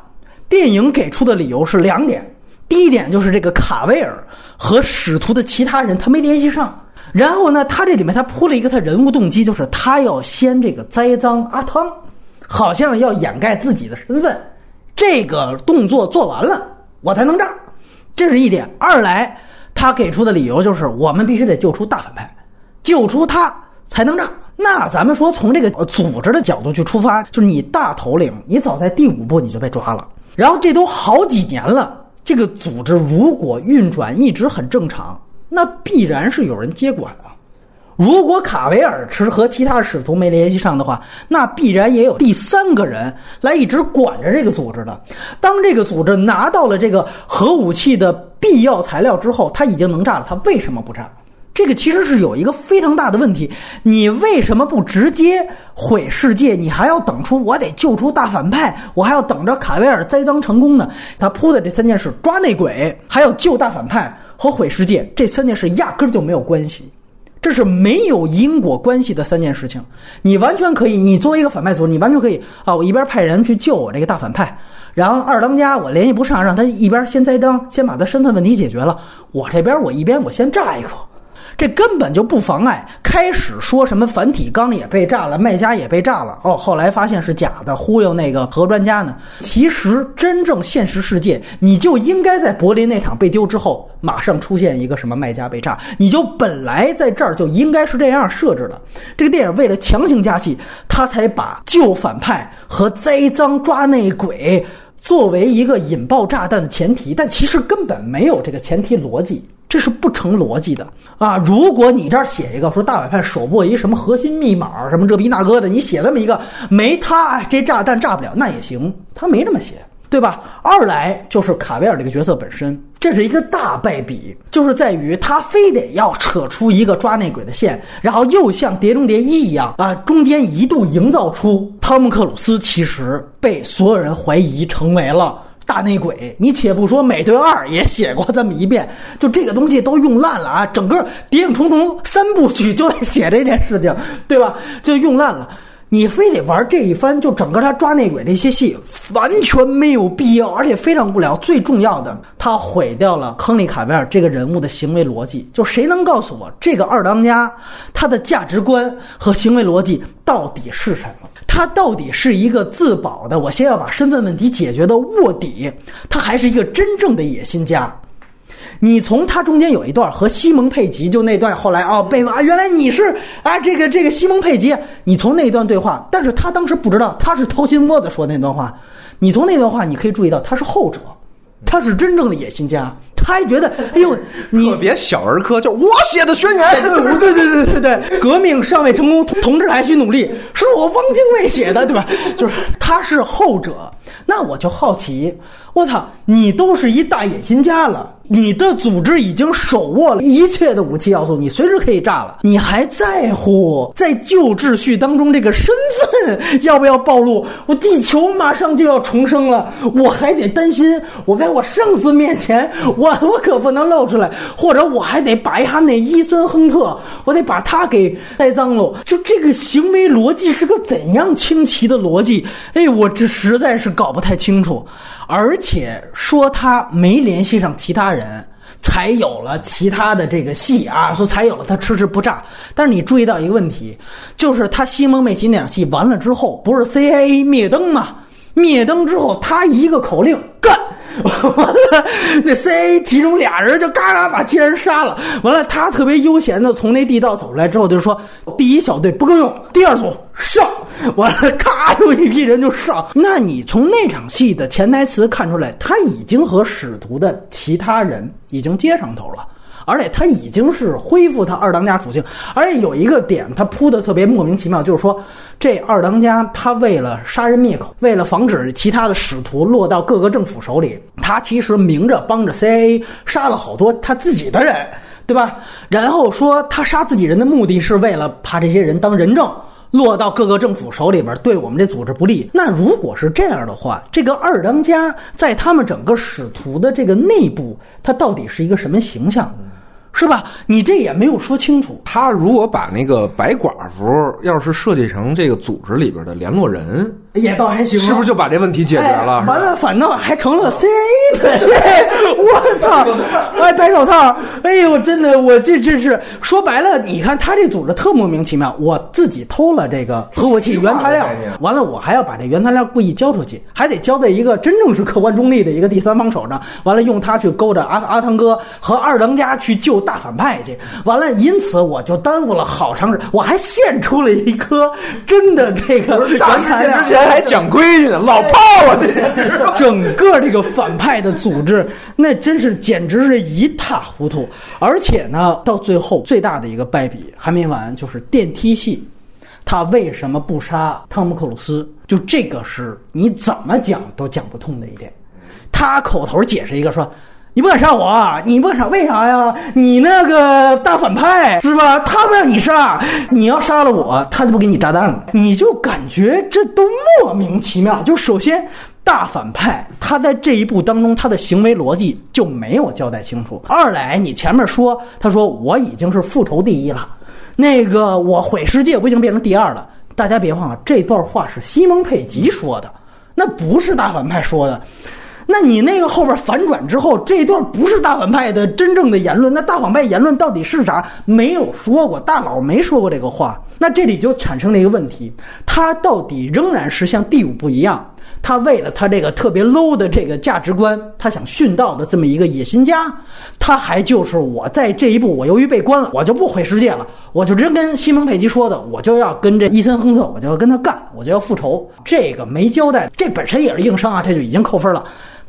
C: 电影给出的理由是两点。第一点就是这个卡维尔和使徒的其他人他没联系上，然后呢，他这里面他铺了一个他人物动机，就是他要先这个栽赃阿汤，好像要掩盖自己的身份，这个动作做完了我才能炸，这是一点。二来他给出的理由就是我们必须得救出大反派，救出他才能炸。那咱们说从这个组织的角度去出发，就是你大头领，你早在第五部你就被抓了，然后这都好几年了。这个组织如果运转一直很正常，那必然是有人接管。如果卡维尔持和其他使徒没联系上的话，那必然也有第三个人来一直管着这个组织的。当这个组织拿到了这个核武器的必要材料之后，他已经能炸了，他为什么不炸？这个其实是有一个非常大的问题，你为什么不直接毁世界？你还要等出我得救出大反派，我还要等着卡维尔栽赃成功呢？他铺的这三件事：抓内鬼，还要救大反派和毁世界，这三件事压根儿就没有关系，这是没有因果关系的三件事情。你完全可以，你作为一个反派组，你完全可以啊，我一边派人去救我这个大反派，然后二当家我联系不上，让他一边先栽赃，先把他身份问题解决了。我这边我一边我先炸一口，这根本就不妨碍。开始说什么繁体钢也被炸了，卖家也被炸了，哦，后来发现是假的，忽悠那个核专家呢。其实真正现实世界，你就应该在柏林那场被丢之后，马上出现一个什么卖家被炸，你就本来在这儿就应该是这样设置的。这个电影为了强行加戏，他才把旧反派和栽赃抓内鬼。作为一个引爆炸弹的前提，但其实根本没有这个前提逻辑，这是不成逻辑的啊！如果你这儿写一个说大反派手握一什么核心密码，什么这逼那哥的，你写这么一个，没他这炸弹炸不了，那也行，他没这么写。对吧？二来就是卡维尔这个角色本身，这是一个大败笔，就是在于他非得要扯出一个抓内鬼的线，然后又像《碟中谍一》一样啊，中间一度营造出汤姆克鲁斯其实被所有人怀疑成为了大内鬼。你且不说《美队二》也写过这么一遍，就这个东西都用烂了啊！整个《谍影重重》三部曲就在写这件事情，对吧？就用烂了。你非得玩这一番，就整个他抓内鬼这些戏完全没有必要，而且非常无聊。最重要的，他毁掉了亨利·卡维尔这个人物的行为逻辑。就谁能告诉我，这个二当家他的价值观和行为逻辑到底是什么？他到底是一个自保的，我先要把身份问题解决的卧底，他还是一个真正的野心家？你从他中间有一段和西蒙佩吉，就那段后来哦被骂，原来你是啊这个这个西蒙佩吉，你从那段对话，但是他当时不知道他是掏心窝子说那段话，你从那段话你可以注意到他是后者，他是真正的野心家，他还觉得哎呦你
A: 别小儿科，就我写的宣言，
C: 对对对对对对，革命尚未成功，同志还需努力，是我汪精卫写的对吧？就是他是后者，那我就好奇，我操，你都是一大野心家了。你的组织已经手握了一切的武器要素，你随时可以炸了。你还在乎在旧秩序当中这个身份要不要暴露？我地球马上就要重生了，我还得担心我在我上司面前，我我可不能露出来，或者我还得把一下那伊森亨特，我得把他给栽赃了。就这个行为逻辑是个怎样清奇的逻辑？哎，我这实在是搞不太清楚。而且说他没联系上其他人，才有了其他的这个戏啊，说才有了他迟迟不炸。但是你注意到一个问题，就是他西蒙梅奇那场戏完了之后，不是 CIA 灭灯吗？灭灯之后，他一个口令，完 (laughs) 了那 CA 其中俩人就嘎嘎把其他人杀了。完了，他特别悠闲的从那地道走出来之后，就说第一小队不够用，第二组上。完了，咔，就一批人就上。那你从那场戏的潜台词看出来，他已经和使徒的其他人已经接上头了，而且他已经是恢复他二当家属性。而且有一个点，他铺的特别莫名其妙，就是说这二当家他为了杀人灭口，为了防止其他的使徒落到各个政府手里，他其实明着帮着 CIA 杀了好多他自己的人，对吧？然后说他杀自己人的目的是为了怕这些人当人证。落到各个政府手里边，对我们这组织不利。那如果是这样的话，这个二当家在他们整个使徒的这个内部，他到底是一个什么形象？是吧？你这也没有说清楚。
A: 他如果把那个白寡妇要是设计成这个组织里边的联络人，
C: 也倒还行，
A: 是不是就把这问题解决了？
C: 完了，反倒还成了 CIA 的。我操！(laughs) 哎，白手套！哎呦，真的，我这这是说白了，你看他这组织特莫名其妙。我自己偷了这个核武器原材料，完了我还要把这原材料故意交出去，还得交在一个真正是客观中立的一个第三方手上。完了，用他去勾着阿阿汤哥和二当家去救。大反派去，完了，因此我就耽误了好长时，我还献出了一颗真的这个
A: 还讲规矩呢，老炮啊这！
C: 整个这个反派的组织，那真是简直是一塌糊涂。而且呢，到最后最大的一个败笔还没完，就是电梯戏，他为什么不杀汤姆克鲁斯？就这个是你怎么讲都讲不通的一点。他口头解释一个说。你不敢杀我，你不敢杀，为啥呀？你那个大反派是吧？他不让你杀，你要杀了我，他就不给你炸弹了。你就感觉这都莫名其妙。就首先，大反派他在这一步当中，他的行为逻辑就没有交代清楚。二来，你前面说他说我已经是复仇第一了，那个我毁世界，我已经变成第二了。大家别忘了，这段话是西蒙佩吉说的。那不是大反派说的。那你那个后边反转之后，这段不是大反派的真正的言论，那大反派言论到底是啥？没有说过，大佬没说过这个话。那这里就产生了一个问题，他到底仍然是像第五部一样，他为了他这个特别 low 的这个价值观，他想殉道的这么一个野心家，他还就是我在这一步，我由于被关了，我就不毁世界了，我就真跟西蒙佩吉说的，我就要跟这伊森亨特，我就要跟他干，我就要复仇。这个没交代，这本身也是硬伤啊，这就已经扣分了。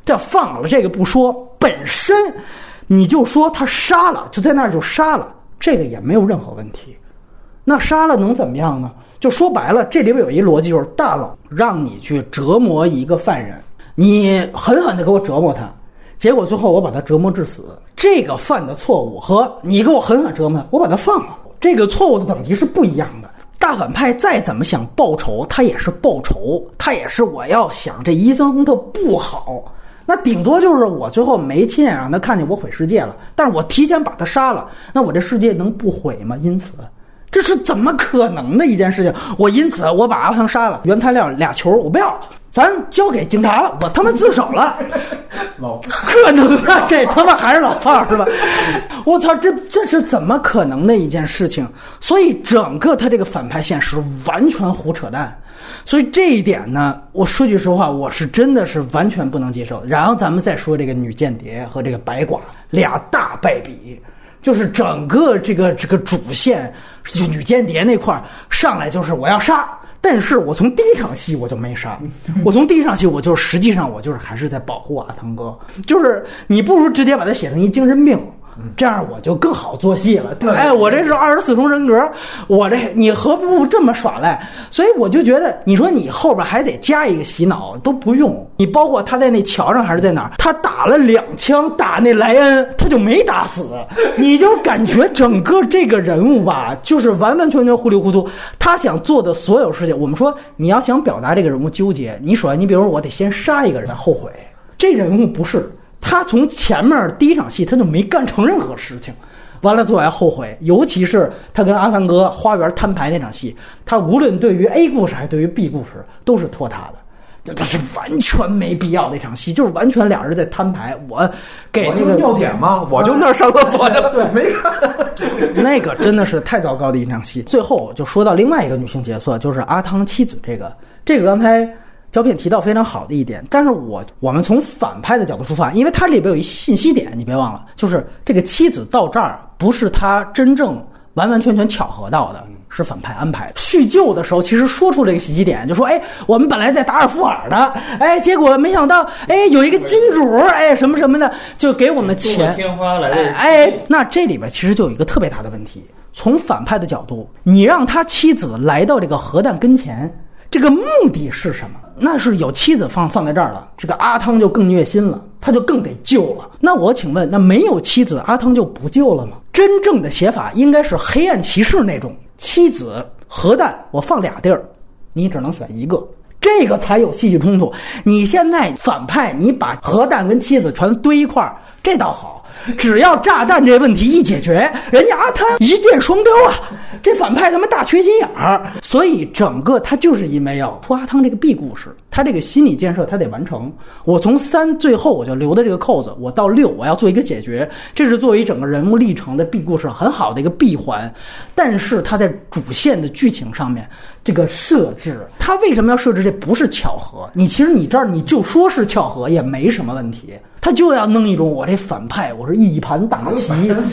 C: 这放了这个不说，本身你就说他杀了，就在那儿就杀了，这个也没有任何问题。那杀了能怎么样呢？就说白了，这里边有一逻辑，就是大佬让你去折磨一个犯人，你狠狠的给我折磨他，结果最后我把他折磨致死。这个犯的错误和你给我狠狠折磨，我把他放了，这个错误的等级是不一样的。大反派再怎么想报仇，他也是报仇，他也是我要想这伊森亨特不好。那顶多就是我最后没亲眼让他看见我毁世界了，但是我提前把他杀了，那我这世界能不毁吗？因此，这是怎么可能的一件事情？我因此我把阿汤杀了，原材料俩球我不要，咱交给警察了，我他妈自首了。
A: 老
C: 可能啊，这他妈还是老炮儿是吧？我操，这这是怎么可能的一件事情？所以整个他这个反派线是完全胡扯淡。所以这一点呢，我说句实话，我是真的是完全不能接受。然后咱们再说这个女间谍和这个白寡俩大败笔，就是整个这个这个主线，就女间谍那块儿上来就是我要杀，但是我从第一场戏我就没杀，(laughs) 我从第一场戏我就实际上我就是还是在保护阿汤哥，就是你不如直接把他写成一精神病。这样我就更好做戏了。对，哎，我这是二十四重人格，我这你何不这么耍赖？所以我就觉得，你说你后边还得加一个洗脑都不用。你包括他在那桥上还是在哪儿，他打了两枪打那莱恩，他就没打死。你就感觉整个这个人物吧，就是完完全全糊里糊涂。他想做的所有事情，我们说你要想表达这个人物纠结，你首先你比如说我得先杀一个人后悔，这人物不是。他从前面第一场戏他就没干成任何事情，完了最后还后悔，尤其是他跟阿凡哥花园摊牌那场戏，他无论对于 A 故事还是对于 B 故事都是拖沓的，这这是完全没必要的一场戏，就是完全俩人在摊牌。我给那个
A: 尿点吗？我就那儿上厕所去了，
C: 对
A: 没看。(laughs) (laughs)
C: 那个真的是太糟糕的一场戏。最后就说到另外一个女性角色，就是阿汤妻子这个，这个刚才。胶片提到非常好的一点，但是我我们从反派的角度出发，因为它里边有一信息点，你别忘了，就是这个妻子到这儿不是他真正完完全全巧合到的，是反派安排的。叙旧的时候，其实说出这个信息点，就说，哎，我们本来在达尔富尔的，哎，结果没想到，哎，有一个金主，哎，什么什么的，就给我们钱，
B: 天花来
C: 哎，哎，那这里边其实就有一个特别大的问题，从反派的角度，你让他妻子来到这个核弹跟前，这个目的是什么？那是有妻子放放在这儿了，这个阿汤就更虐心了，他就更得救了。那我请问，那没有妻子，阿汤就不救了吗？真正的写法应该是黑暗骑士那种，妻子核弹我放俩地儿，你只能选一个，这个才有戏剧冲突。你现在反派，你把核弹跟妻子全堆一块儿，这倒好。只要炸弹这问题一解决，人家阿汤一箭双雕啊！这反派他妈大缺心眼儿，所以整个他就是因为要铺阿汤这个 B 故事，他这个心理建设他得完成。我从三最后我就留的这个扣子，我到六我要做一个解决，这是作为整个人物历程的 B 故事很好的一个闭环。但是他在主线的剧情上面这个设置，他为什么要设置这不是巧合？你其实你这儿你就说是巧合也没什么问题。他就要弄一种我这反派，我是一盘大棋，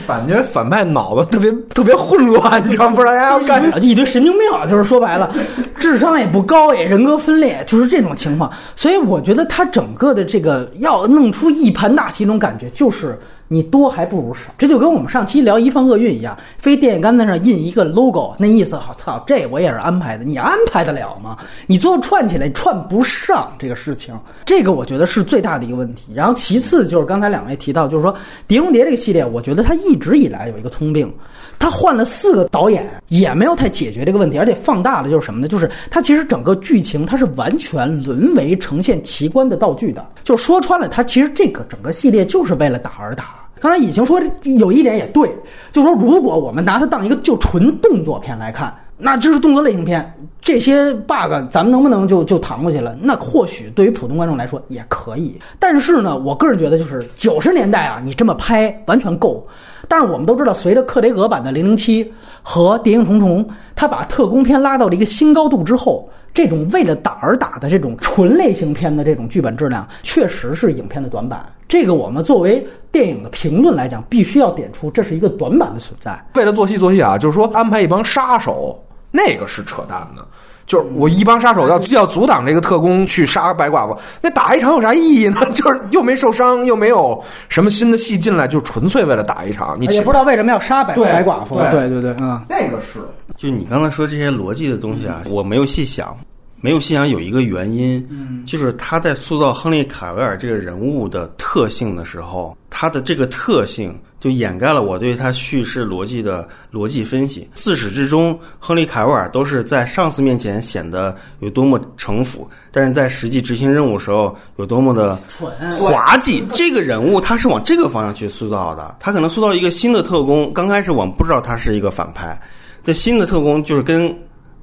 A: 感觉反派脑子特别特别混乱，你知道不知道要干啥？
C: 一堆神经病啊！就是说白了，智商也不高，也人格分裂，就是这种种情况。所以我觉得他整个的这个要弄出一盘大棋，这种感觉就是你多还不如少。这就跟我们上期聊一方厄运一样，非电线杆子上印一个 logo，那意思好操，这我也是安排的，你安排得了吗？你最后串起来串不上这个事情，这个我觉得是最大的一个问题。然后其次就是刚才两位提到，就是说《碟中谍》这个系列，我觉得它一直以来有一个通病。他换了四个导演，也没有太解决这个问题，而且放大了就是什么呢？就是他其实整个剧情它是完全沦为呈现奇观的道具的。就说穿了，他其实这个整个系列就是为了打而打。刚才尹晴说有一点也对，就是说如果我们拿它当一个就纯动作片来看，那这是动作类型片，这些 bug 咱们能不能就就搪过去了？那或许对于普通观众来说也可以。但是呢，我个人觉得就是九十年代啊，你这么拍完全够。但是我们都知道，随着克雷格版的《零零七》和《谍影重重》，他把特工片拉到了一个新高度之后，这种为了打而打的这种纯类型片的这种剧本质量，确实是影片的短板。这个我们作为电影的评论来讲，必须要点出这是一个短板的存在。
A: 为了做戏做戏啊，就是说安排一帮杀手，那个是扯淡的。就是我一帮杀手要要阻挡这个特工去杀白寡妇，那打一场有啥意义呢？就是又没受伤，又没有什么新的戏进来，就纯粹为了打一场。你
C: 也不知道为什么要杀白白寡妇。
A: 对
C: 对对，嗯，
A: 那个是
B: 就你刚才说这些逻辑的东西啊，我没有细想，没有信仰有一个原因，嗯，就是他在塑造亨利卡维尔这个人物的特性的时候，他的这个特性就掩盖了我对他叙事逻辑的逻辑分析。自始至终，亨利卡维尔都是在上司面前显得有多么城府，但是在实际执行任务时候有多么的
C: 蠢。
B: 滑稽。这个人物他是往这个方向去塑造的，他可能塑造一个新的特工。刚开始我们不知道他是一个反派，这新的特工就是跟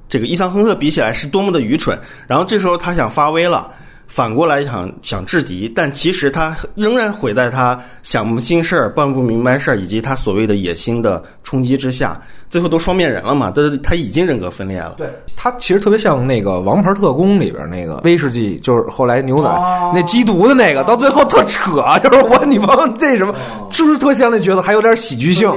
B: 这个伊桑亨特比起来是多么的愚蠢。然后这时候他想发威了。反过来想想制敌，但其实他仍然毁在他想不清事儿、办不明白事儿，以及他所谓的野心的冲击之下，最后都双面人了嘛？都是他已经人格分裂了。
A: 对他其实特别像那个《王牌特工》里边那个威士忌，就是后来牛仔、
C: 哦
A: 那缉毒的那个，到最后特扯，(laughs) 就是我你帮这什么，就是特像那角色，还有点喜剧性，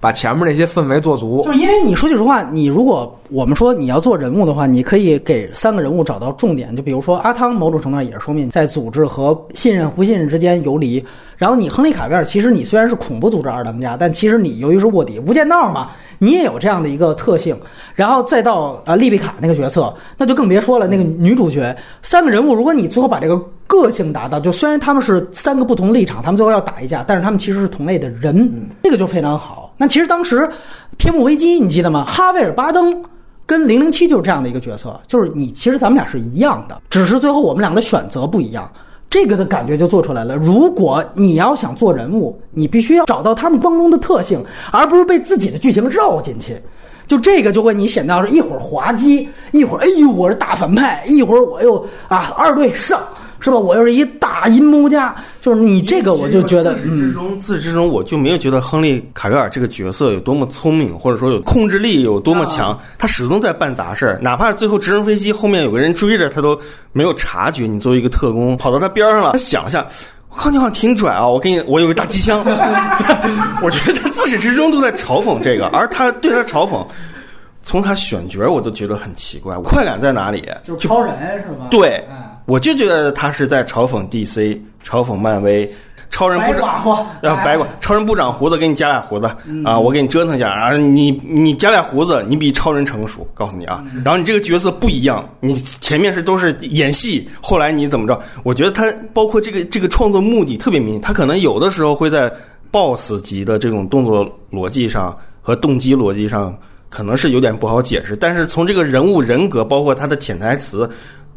A: 把前面那些氛围做足
C: 就。是因为你说句实话，你如果我们说你要做人物的话，你可以给三个人物找到重点，就比如说阿汤，某种程度上也是双面，在组织和信任不信任之间游离。然后你亨利卡维尔，其实你虽然是恐怖组织二当家，但其实你由于是卧底、无间道嘛，你也有这样的一个特性。然后再到呃利比卡那个角色，那就更别说了。那个女主角三个人物，如果你最后把这个个性达到，就虽然他们是三个不同立场，他们最后要打一架，但是他们其实是同类的人，这个就非常好。那其实当时《天幕危机》你记得吗？哈维尔巴登跟零零七就是这样的一个角色，就是你其实咱们俩是一样的，只是最后我们俩的选择不一样。这个的感觉就做出来了。如果你要想做人物，你必须要找到他们当中的特性，而不是被自己的剧情绕进去。就这个就会你显得是一会儿滑稽，一会儿哎呦我是大反派，一会儿我又啊二队上是吧？我又是一大阴谋家，就是你这个我就觉得
B: 自始至
C: 嗯，
B: 终，自始至终我就没有觉得亨利卡维尔这个角色有多么聪明，或者说有控制力有多么强。他始终在办杂事儿，哪怕最后直升飞机后面有个人追着他都没有察觉。你作为一个特工跑到他边上了，他想一下。我靠，你好像挺拽啊！我给你，我有个大机枪。(laughs) 我觉得他自始至终都在嘲讽这个，而他对他嘲讽，从他选角我都觉得很奇怪。快感在哪里？
C: 就是超人是吧？
B: 对
C: 嗯，
B: 我就觉得他是在嘲讽 DC，嘲讽漫威。超人不长，然后白寡，超人不长胡子，给你加俩胡子
C: 嗯
B: 啊！我给你折腾一下啊！你你加俩胡子，你比超人成熟，告诉你啊！
C: 嗯
B: 然后你这个角色不一样，你前面是都是演戏，后来你怎么着？我觉得他包括这个这个创作目的特别明显，他可能有的时候会在 BOSS 级的这种动作逻辑上和动机逻辑上，可能是有点不好解释，但是从这个人物人格，包括他的潜台词。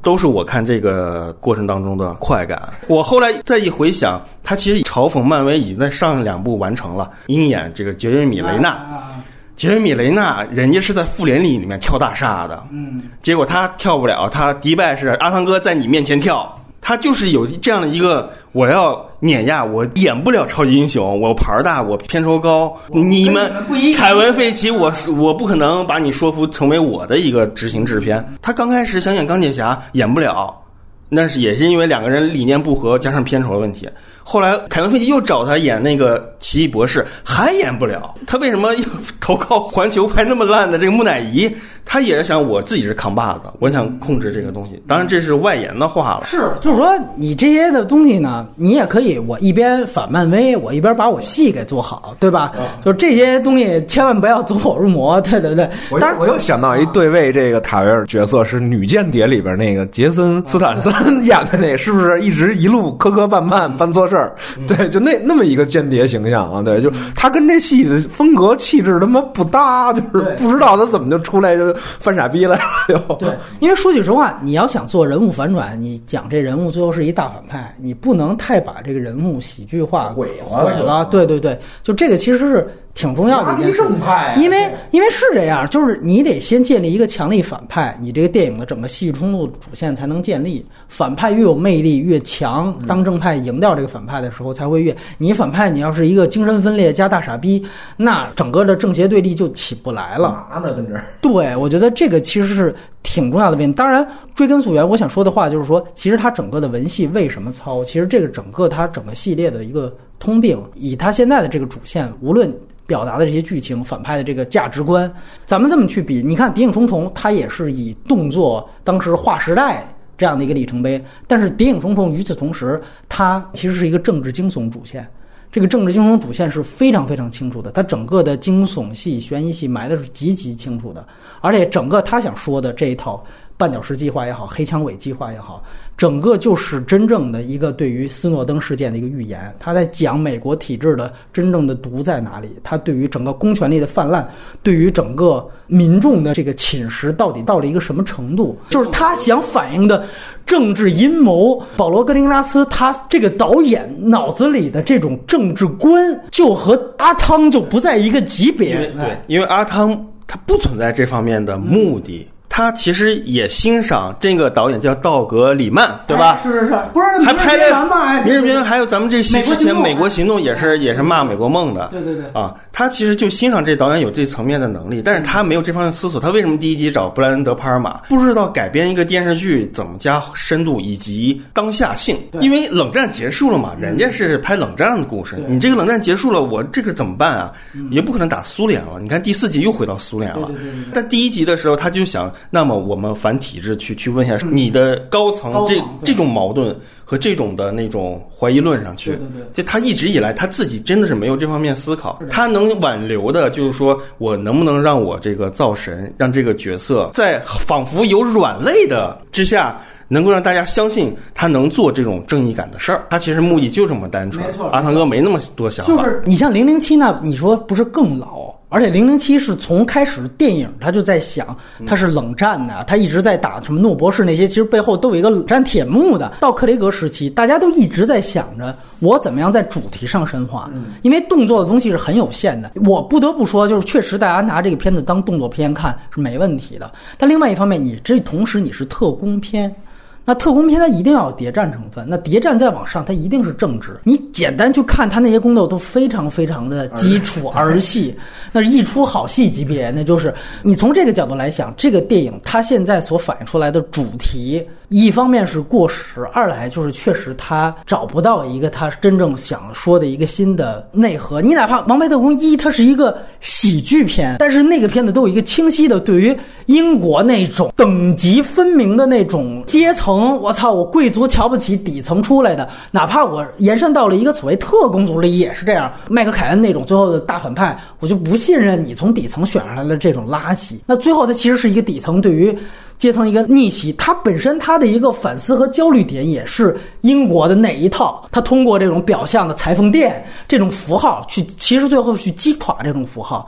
B: 都是我看这个过程当中的快感。我后来再一回想，他其实嘲讽漫威已经在上两部完成了。鹰眼这个杰瑞米雷纳，
C: 啊
B: 杰瑞米雷纳人家是在复联里里面跳大厦的，
C: 嗯，
B: 结果他跳不了，他迪拜是阿汤哥在你面前跳，他就是有这样的一个我要碾压，我演不了超级英雄，我牌儿大，我片酬高，你们凯文费奇，我是我不可能把你说服成为我的一个执行制片。他刚开始想演钢铁侠演不了，那是也是因为两个人理念不合，加上片酬的问题。后来凯文费奇又找他演那个奇异博士，还演不了。他为什么要投靠环球拍那么烂的这个木乃伊？他也是想我自己是扛把子，我想控制这个东西。当然这是外延的话了。
C: 是，就是说你这些的东西呢，你也可以，我一边反漫威，我一边把我戏给做好，对吧？就是这些东西千万不要走火入魔，对对对。
A: 我
C: 当然，
A: 我又想到一对位，这个卡维尔角色是女间谍里边那个杰森斯坦森 (laughs) 演的那个，是不是一直一路磕磕绊绊办错事儿？对，就那那么一个间谍形象啊，对，就他跟这戏的风格气质他妈不搭，就是不知道他怎么就出来就犯傻逼了，就
C: 对，因为说句实话，你要想做人物反转，你讲这人物最后是一大反派，你不能太把这个人物喜剧化
A: 毁了
C: 毁了。对对对，就这个其实是挺重要的一件事。
A: 正派
C: 因为因为是这样，就是你得先建立一个强力反派，你这个电影的整个戏剧冲突主线才能建立。反派越有魅力越强，当正派赢掉这个反派的时候，才会越你反派你要是一个精神分裂加大傻逼，那整个的正邪对立就起不来了。
A: 嘛呢？跟这儿
C: 对，我觉得这个其实是挺重要的问题。当然，追根溯源，我想说的话就是说，其实它整个的文戏为什么糙？其实这个整个它整个系列的一个通病，以它现在的这个主线，无论表达的这些剧情、反派的这个价值观，咱们这么去比，你看《谍影重重》，它也是以动作当时划时代。这样的一个里程碑，但是《谍影重重》与此同时，它其实是一个政治惊悚主线。这个政治惊悚主线是非常非常清楚的，它整个的惊悚戏、悬疑戏埋的是极其清楚的，而且整个他想说的这一套绊脚石计划也好，黑枪尾计划也好，整个就是真正的一个对于斯诺登事件的一个预言。他在讲美国体制的真正的毒在哪里，他对于整个公权力的泛滥，对于整个民众的这个侵蚀到底到了一个什么程度，就是他想反映的。政治阴谋，保罗·格林拉斯他这个导演脑子里的这种政治观，就和阿汤就不在一个级别。
B: 对，因为阿汤他不存在这方面的目的。他其实也欣赏这个导演叫道格·里曼，对吧？
C: 是是是，不是
B: 还拍
C: 了吗？
B: 明日边缘还有咱们这戏之前《美国行动》也是也是骂美国梦的。
C: 对对对。
B: 啊，他其实就欣赏这导演有这层面的能力，但是他没有这方面思索。他为什么第一集找布莱恩·德·帕尔玛？不知道改编一个电视剧怎么加深度以及当下性？因为冷战结束了嘛，人家是拍冷战的故事，你这个冷战结束了，我这个怎么办啊？也不可能打苏联了。你看第四集又回到苏联了。但第一集的时候他就想，那么我们。反体制去去问一下你的高层这这种矛盾和这种的那种怀疑论上去，就他一直以来他自己真的是没有这方面思考，他能挽留的就是说我能不能让我这个造神，让这个角色在仿佛有软肋的之下，能够让大家相信他能做这种正义感的事儿。他其实目的就这么单纯。阿汤哥没那么多想
C: 法。就是你像零零七那，你说不是更老？而且零零七是从开始电影他就在想，他是冷战的，他一直在打什么诺博士那些，其实背后都有一个冷战铁幕的。到克雷格时期，大家都一直在想着我怎么样在主题上深化，因为动作的东西是很有限的。我不得不说，就是确实大家拿这个片子当动作片看是没问题的。但另外一方面，你这同时你是特工片。那特工片它一定要有谍战成分，那谍战再往上，它一定是政治。你简单去看它那些宫斗都非常非常的基础儿戏，那是一出好戏级别。那就是你从这个角度来想，这个电影它现在所反映出来的主题。一方面是过时，二来就是确实他找不到一个他真正想说的一个新的内核。你哪怕《王牌特工一》，它是一个喜剧片，但是那个片子都有一个清晰的对于英国那种等级分明的那种阶层。我操，我贵族瞧不起底层出来的，哪怕我延伸到了一个所谓特工组里也是这样。迈克凯恩那种最后的大反派，我就不信任你从底层选上来的这种垃圾。那最后他其实是一个底层对于。阶层一个逆袭，它本身它的一个反思和焦虑点也是英国的那一套。它通过这种表象的裁缝店这种符号去，其实最后去击垮这种符号。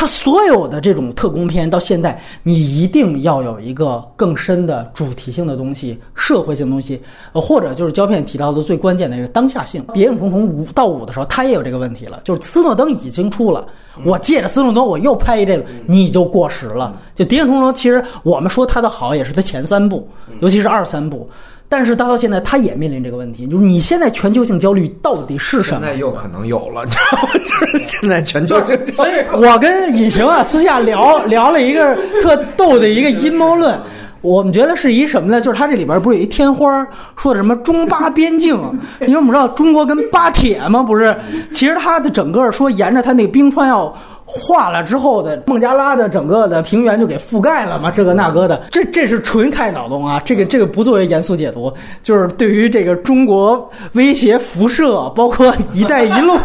C: 它所有的这种特工片到现在，你一定要有一个更深的主题性的东西、社会性东西，呃，或者就是胶片提到的最关键的一个当下性。谍影重重五到五的时候，他也有这个问题了，就是斯诺登已经出了，我借着斯诺登我又拍一这个，你就过时了。就谍影重重，其实我们说它的好也是它前三部，尤其是二三部。但是，到现在，他也面临这个问题，就是你现在全球性焦虑到底是什么？
A: 现在又可能有了，(laughs) 你知道吗？就是现在全球性。
C: 所以我跟隐形啊私下聊聊了一个特逗的一个阴谋论，我们觉得是一什么呢？就是他这里边不是有一天花说的什么中巴边境？(laughs) 因为我们知道中国跟巴铁嘛，不是？其实他的整个说沿着他那个冰川要。化了之后的孟加拉的整个的平原就给覆盖了嘛，这个那个的，这这是纯开脑洞啊，这个这个不作为严肃解读，就是对于这个中国威胁辐射，包括“一带一路 (laughs) (laughs) ”，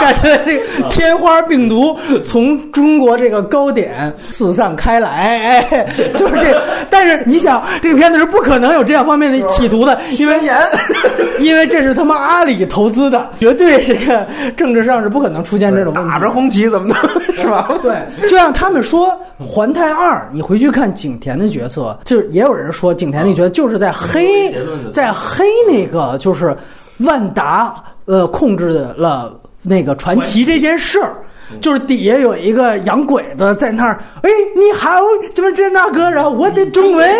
C: 感觉这个天花病毒从中国这个高点四散开来，哎，(laughs) 就是这。但是你想，这个片子是不可能有这样方面的企图的，因为因为这是他妈阿里投资的，绝对这个政治上是不可能出现这种
A: 打着红旗。你怎么弄 (laughs) 是吧？
C: 对，就像他们说《环太二》，你回去看景甜的角色，就是也有人说景甜那角色就是在黑，在黑那个就是万达呃控制了那个传奇这件事儿。就是底下有一个洋鬼子在那儿，哎，你好，怎么这那个，然后我的中文，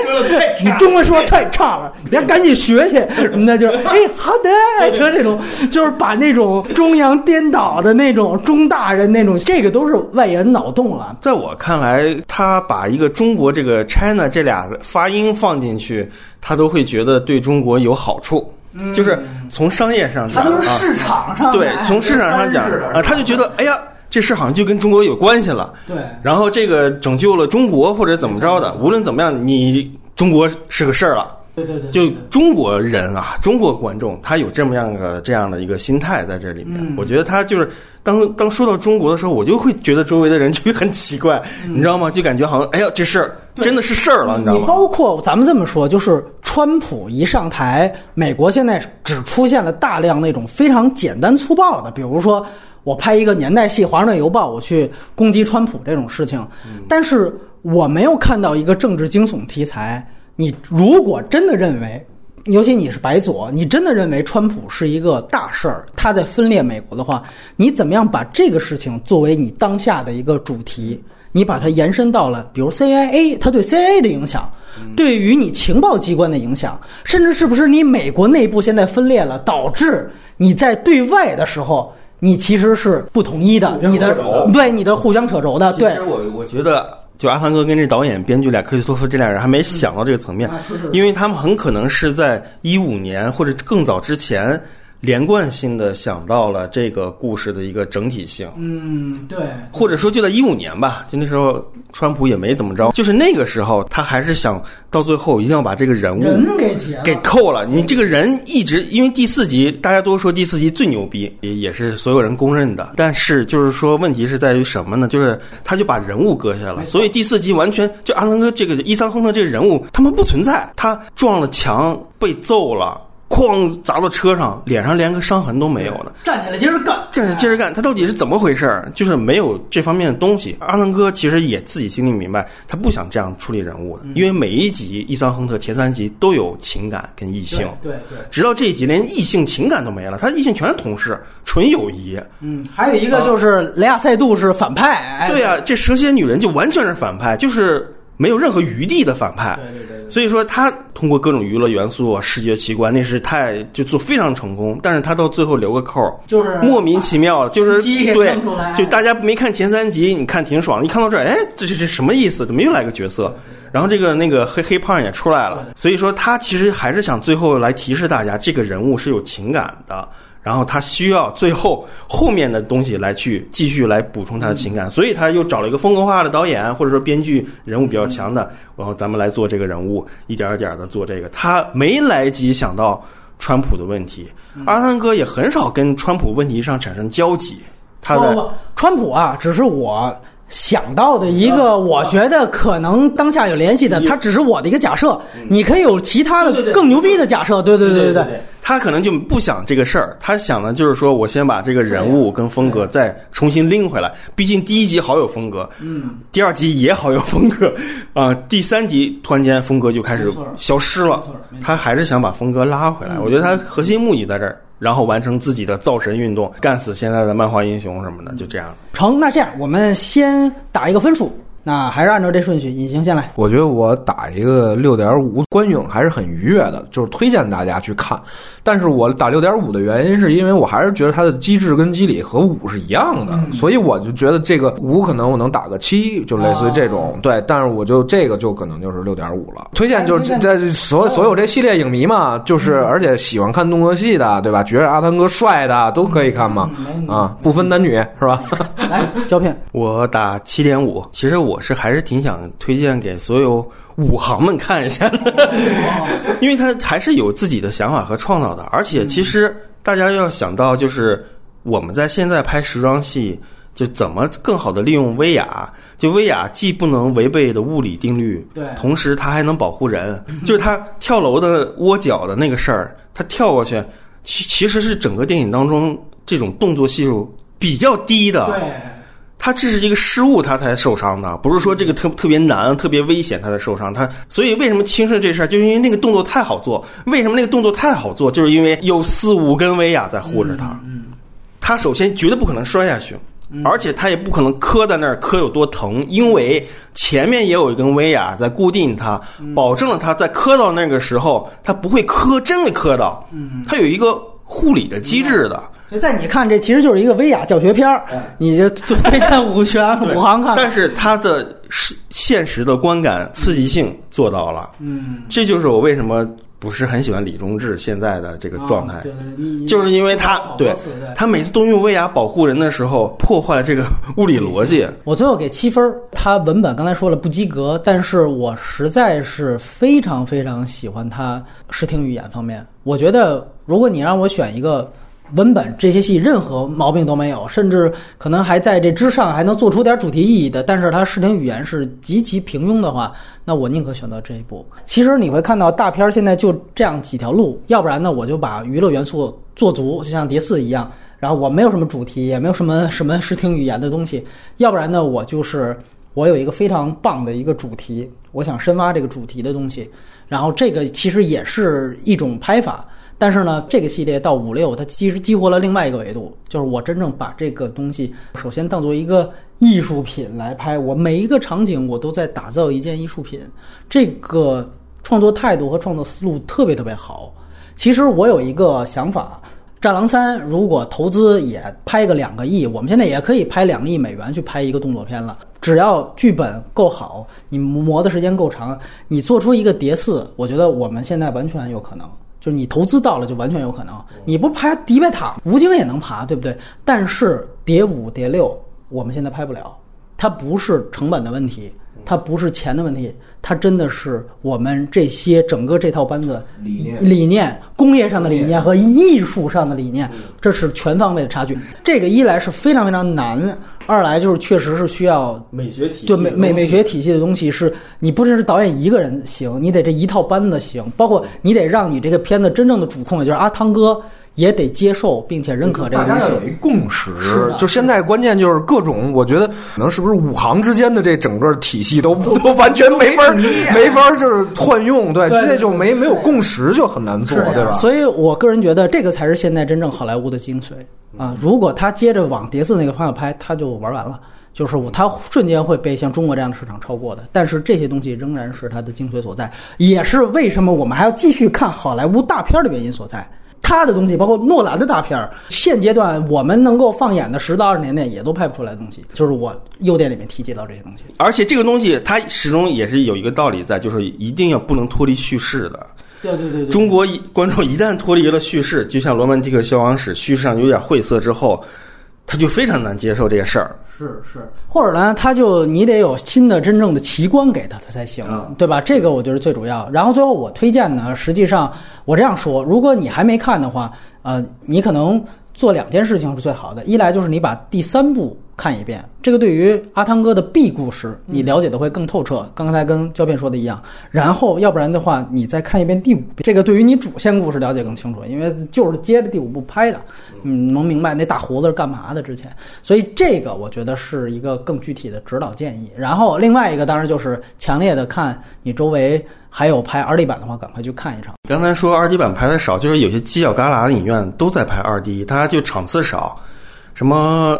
C: 你中文说太差了，你要赶紧学去，那就是，哎，好的，就这种，就是把那种中洋颠倒的那种中大人那种，这个都是外延脑洞了。
B: 在我看来，他把一个中国这个 China 这俩发音放进去，他都会觉得对中国有好处。就是从商业上讲，
C: 它都是市场上
B: 对，从市场上讲啊，他就觉得哎呀，这事好像就跟中国有关系了。
C: 对，
B: 然后这个拯救了中国或者怎么着的，无论怎么样，你中国是个事儿了。
C: 对对对，
B: 就中国人啊，中国观众他有这么样的这样的一个心态在这里面。我觉得他就是当当说到中国的时候，我就会觉得周围的人就会很奇怪，(laughs) 你知道吗？就感觉好像哎呀，这事儿真的是事儿了，你知道
C: 你
B: 吗？
C: 包括咱们这么说，就是川普一上台，美国现在只出现了大量那种非常简单粗暴的，比如说我拍一个年代戏《华盛顿邮报》，我去攻击川普这种事情，但是我没有看到一个政治惊悚题材。你如果真的认为，尤其你是白左，你真的认为川普是一个大事儿，他在分裂美国的话，你怎么样把这个事情作为你当下的一个主题？你把它延伸到了，比如 CIA，它对 CIA 的影响，对于你情报机关的影响，甚至是不是你美国内部现在分裂了，导致你在对外的时候，你其实是不统一的，你的对你的互相扯轴的，对
B: 其实我我觉得，就阿汤哥跟这导演、编剧俩克里斯托弗这俩人还没想到这个层面，因为他们很可能是在一五年或者更早之前。连贯性的想到了这个故事的一个整体性，
C: 嗯，对，
B: 或者说就在一五年吧，就那时候川普也没怎么着，就是那个时候他还是想到最后一定要把这个人物
C: 给
B: 给扣了。你这个人一直因为第四集大家都说第四集最牛逼，也也是所有人公认的。但是就是说问题是在于什么呢？就是他就把人物割下了，所以第四集完全就阿汤哥这个伊桑亨特这个人物他们不存在，他撞了墙被揍了。哐砸到车上，脸上连个伤痕都没有呢。
C: 站起来接着干，
B: 站起来接着干，他到底是怎么回事儿？就是没有这方面的东西。阿汤哥其实也自己心里明白，他不想这样处理人物的，因为每一集伊桑亨特前三集都有情感跟异性，
C: 对对。
B: 直到这一集连异性情感都没了，他异性全是同事，纯友谊。
C: 嗯，还有一个就是雷亚塞杜是反派，哎
B: 对呀、这蛇蝎女人就完全是反派，就是没有任何余地的反派。
C: 对对对。
B: 所以说，他通过各种娱乐元素、啊视觉奇观，那是太就做非常成功。但是他到最后留个扣儿，
C: 就是
B: 莫名其妙，就是对就大家没看前三集，你看挺爽，一看到这儿，哎，这这这什么意思？怎么又来个角色？然后这个那个黑黑胖也出来了，所以说他其实还是想最后来提示大家，这个人物是有情感的。然后他需要最后后面的东西来去继续来补充他的情感，所以他又找了一个风格化的导演或者说编剧人物比较强的，然后咱们来做这个人物，一点儿一点的做这个。他没来及想到川普的问题，阿汤哥也很少跟川普问题上产生交集。他的，
C: 川普啊，只是我想到的一个，我觉得可能当下有联系的，它只是我的一个假设，你可以有其他的更牛逼的假设，对对对对
B: 对，他可能就不想这个事儿，他想的就是说我先把这个人物跟风格再重新拎回来。毕竟第一集好有风格，
C: 嗯，
B: 第二集也好有风格，啊、第三集突然间风格就开始消失了。他还是想把风格拉回来，我觉得他核心目的在这儿，然后完成自己的造神运动，干死现在的漫画英雄什么的，就这样。
C: 成，那这样我们先打一个分数，那还是按照这顺序，隐形先来。
A: 我觉得我打一个六点五，观影还是很愉悦的，就是推荐大家去看。但是我打六点五的原因，是因为我还是觉得它的机制跟机理和五是一样的，所以我就觉得这个五可能我能打个七，就类似于这种。对，但是我就这个就可能就是六点五了。推荐就是
C: 推荐
A: 在所所有这系列影迷嘛，就是而且喜欢看动作戏的，对吧？觉得阿汤哥帅的都可以看嘛，啊，不分男女是吧？(laughs)
C: 来，胶片，
B: 我打七点五，其实我是还是挺想推荐给所有武行们看一下的，(laughs) 因为他还是有自己的想法和创造的，而且其实大家要想到，就是我们在现在拍时装戏，就怎么更好的利用威亚，就威亚既不能违背的物理定律，
C: 对。
B: 同时它还能保护人，就是他跳楼的窝脚的那个事儿，他跳过去，其其实是整个电影当中这种动作系数比较低的，
C: 对，
B: 他这是一个失误，他才受伤的，不是说这个特特别难、特别危险他才受伤。他所以为什么轻视这事儿，就是因为那个动作太好做。为什么那个动作太好做，就是因为有四五根威亚在护着他。他首先绝对不可能摔下去，而且他也不可能磕在那儿磕有多疼，因为前面也有一根威亚在固定它，保证了他在磕到那个时候，他不会磕真的磕到，他有一个护理的机制的。(laughs)
C: 所以在你看，这其实就是一个威亚教学片儿，你就就 (laughs) 推荐五全五行看。
B: 但是它的是现实的观感刺激性做到了，嗯，这就是我为什么不是很喜欢李忠志现在的这个状态，
C: 啊对对
B: 就是因为他对他每次都用威亚保护人的时候，破坏了这个物理逻辑。(laughs)
C: 我最后给七分儿，他文本刚才说了不及格，但是我实在是非常非常喜欢他视听语言方面。我觉得如果你让我选一个文本，这些戏任何毛病都没有，甚至可能还在这之上还能做出点主题意义的，但是它视听语言是极其平庸的话，那我宁可选择这一部。其实你会看到大片现在就这样几条路，要不然呢我就把娱乐元素做足，就像碟四一样。然后我没有什么主题，也没有什么什么视听语言的东西，要不然呢，我就是我有一个非常棒的一个主题，我想深挖这个主题的东西，然后这个其实也是一种拍法，但是呢，这个系列到五六，它其实激活了另外一个维度，就是我真正把这个东西首先当做一个艺术品来拍，我每一个场景我都在打造一件艺术品，这个创作态度和创作思路特别特别好。其实我有一个想法。《战狼三》如果投资也拍个两个亿，我们现在也可以拍两亿美元去拍一个动作片了。只要剧本够好，你磨的时间够长，你做出一个叠四，我觉得我们现在完全有可能。就是你投资到了，就完全有可能。你不拍迪拜塔，吴京也能爬，对不对？但是叠五、叠六，我们现在拍不了，它不是成本的问题，它不是钱的问题，它真的是我们这些整个这套班子
A: 理念
C: 理念、工业上的理念和艺术上的理念，这是全方位的差距。这个一来是非常非常难，二来就是确实是需要
B: 美学体
C: 对美美美学体系的东西，是你不只是导演一个人行，你得这一套班子行，包括你得让你这个片子真正的主控，也就是阿汤哥也得接受并且认可这个东西
A: 大家。有一共识
C: 是的，
A: 就现在关键就是各种，我觉得可能是不是五行之间的这整个体系都都完全没法儿没法儿就是换用，对，
C: 对
A: 现在就没没有共识就很难做对吧？
C: 所以我个人觉得这个才是现在真正好莱坞的精髓啊！如果他接着往碟四那个方向拍，他就玩完了。就是我，他瞬间会被像中国这样的市场超过的。但是这些东西仍然是它的精髓所在，也是为什么我们还要继续看好莱坞大片的原因所在。他的东西，包括诺兰的大片儿，现阶段我们能够放眼的十到二十年内也都拍不出来的东西，就是我优点里面提及到这些东西。
B: 而且这个东西它始终也是有一个道理在，就是一定要不能脱离叙事的。
C: 对对对对，
B: 中国观众一旦脱离了叙事，就像《罗曼蒂克消亡史》叙事上有点晦涩之后，他就非常难接受这个事儿。
C: 是是，或者呢，他就你得有新的真正的奇观给他，他才行，对吧？这个我觉得最主要。然后最后我推荐呢，实际上我这样说，如果你还没看的话，呃，你可能做两件事情是最好的，一来就是你把第三部看一遍，这个对于阿汤哥的 B 故事你了解的会更透彻。刚才跟胶片说的一样，然后要不然的话，你再看一遍第五遍，这个对于你主线故事了解更清楚，因为就是接着第五部拍的，嗯，能明白那大胡子是干嘛的之前，所以这个我觉得是一个更具体的指导建议。然后另外一个当然就是强烈的看你周围还有拍二 D 版的话，赶快去看一场。
B: 刚才说二 D 版拍的少，就是有些犄角旮旯的影院都在拍二 D，它就场次少，什么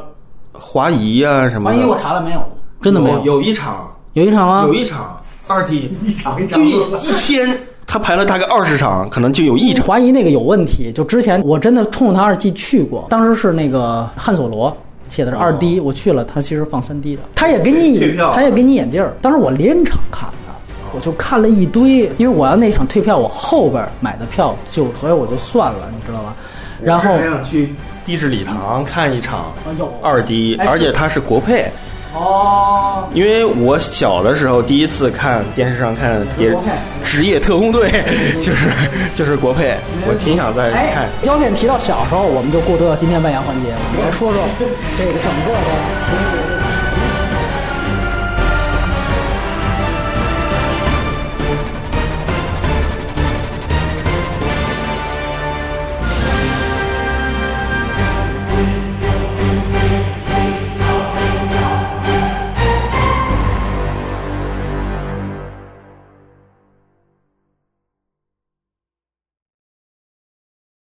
B: 华谊啊什么的。
C: 华谊我查了没有，真的没有，
B: 有一场，
C: 有一场吗
B: 有？一场二 D，
A: 一场一
B: 就一一天他排了大概二十场，可能就有一场。
C: 华谊那个有问题，就之前我真的冲着他二 D 去过，当时是那个汉索罗。写的是二 D，、我去了，他其实放三 D 的，他也给你他也给你眼镜儿。当时我连场看的，我就看了一堆，因为我要那场退票，我后边买的票就，所以我就算了，你知道吧？然后
B: 还想去地质礼堂看一场二 D，
C: 哎
B: 而且它是国配。
C: 哦，
B: 因为我小的时候第一次看电视上看也职业特工队，就是就是国配，我挺想再看
C: 哎。，胶片提到小时候，我们就过渡到今天扮演环节，我们来说说这个整个的。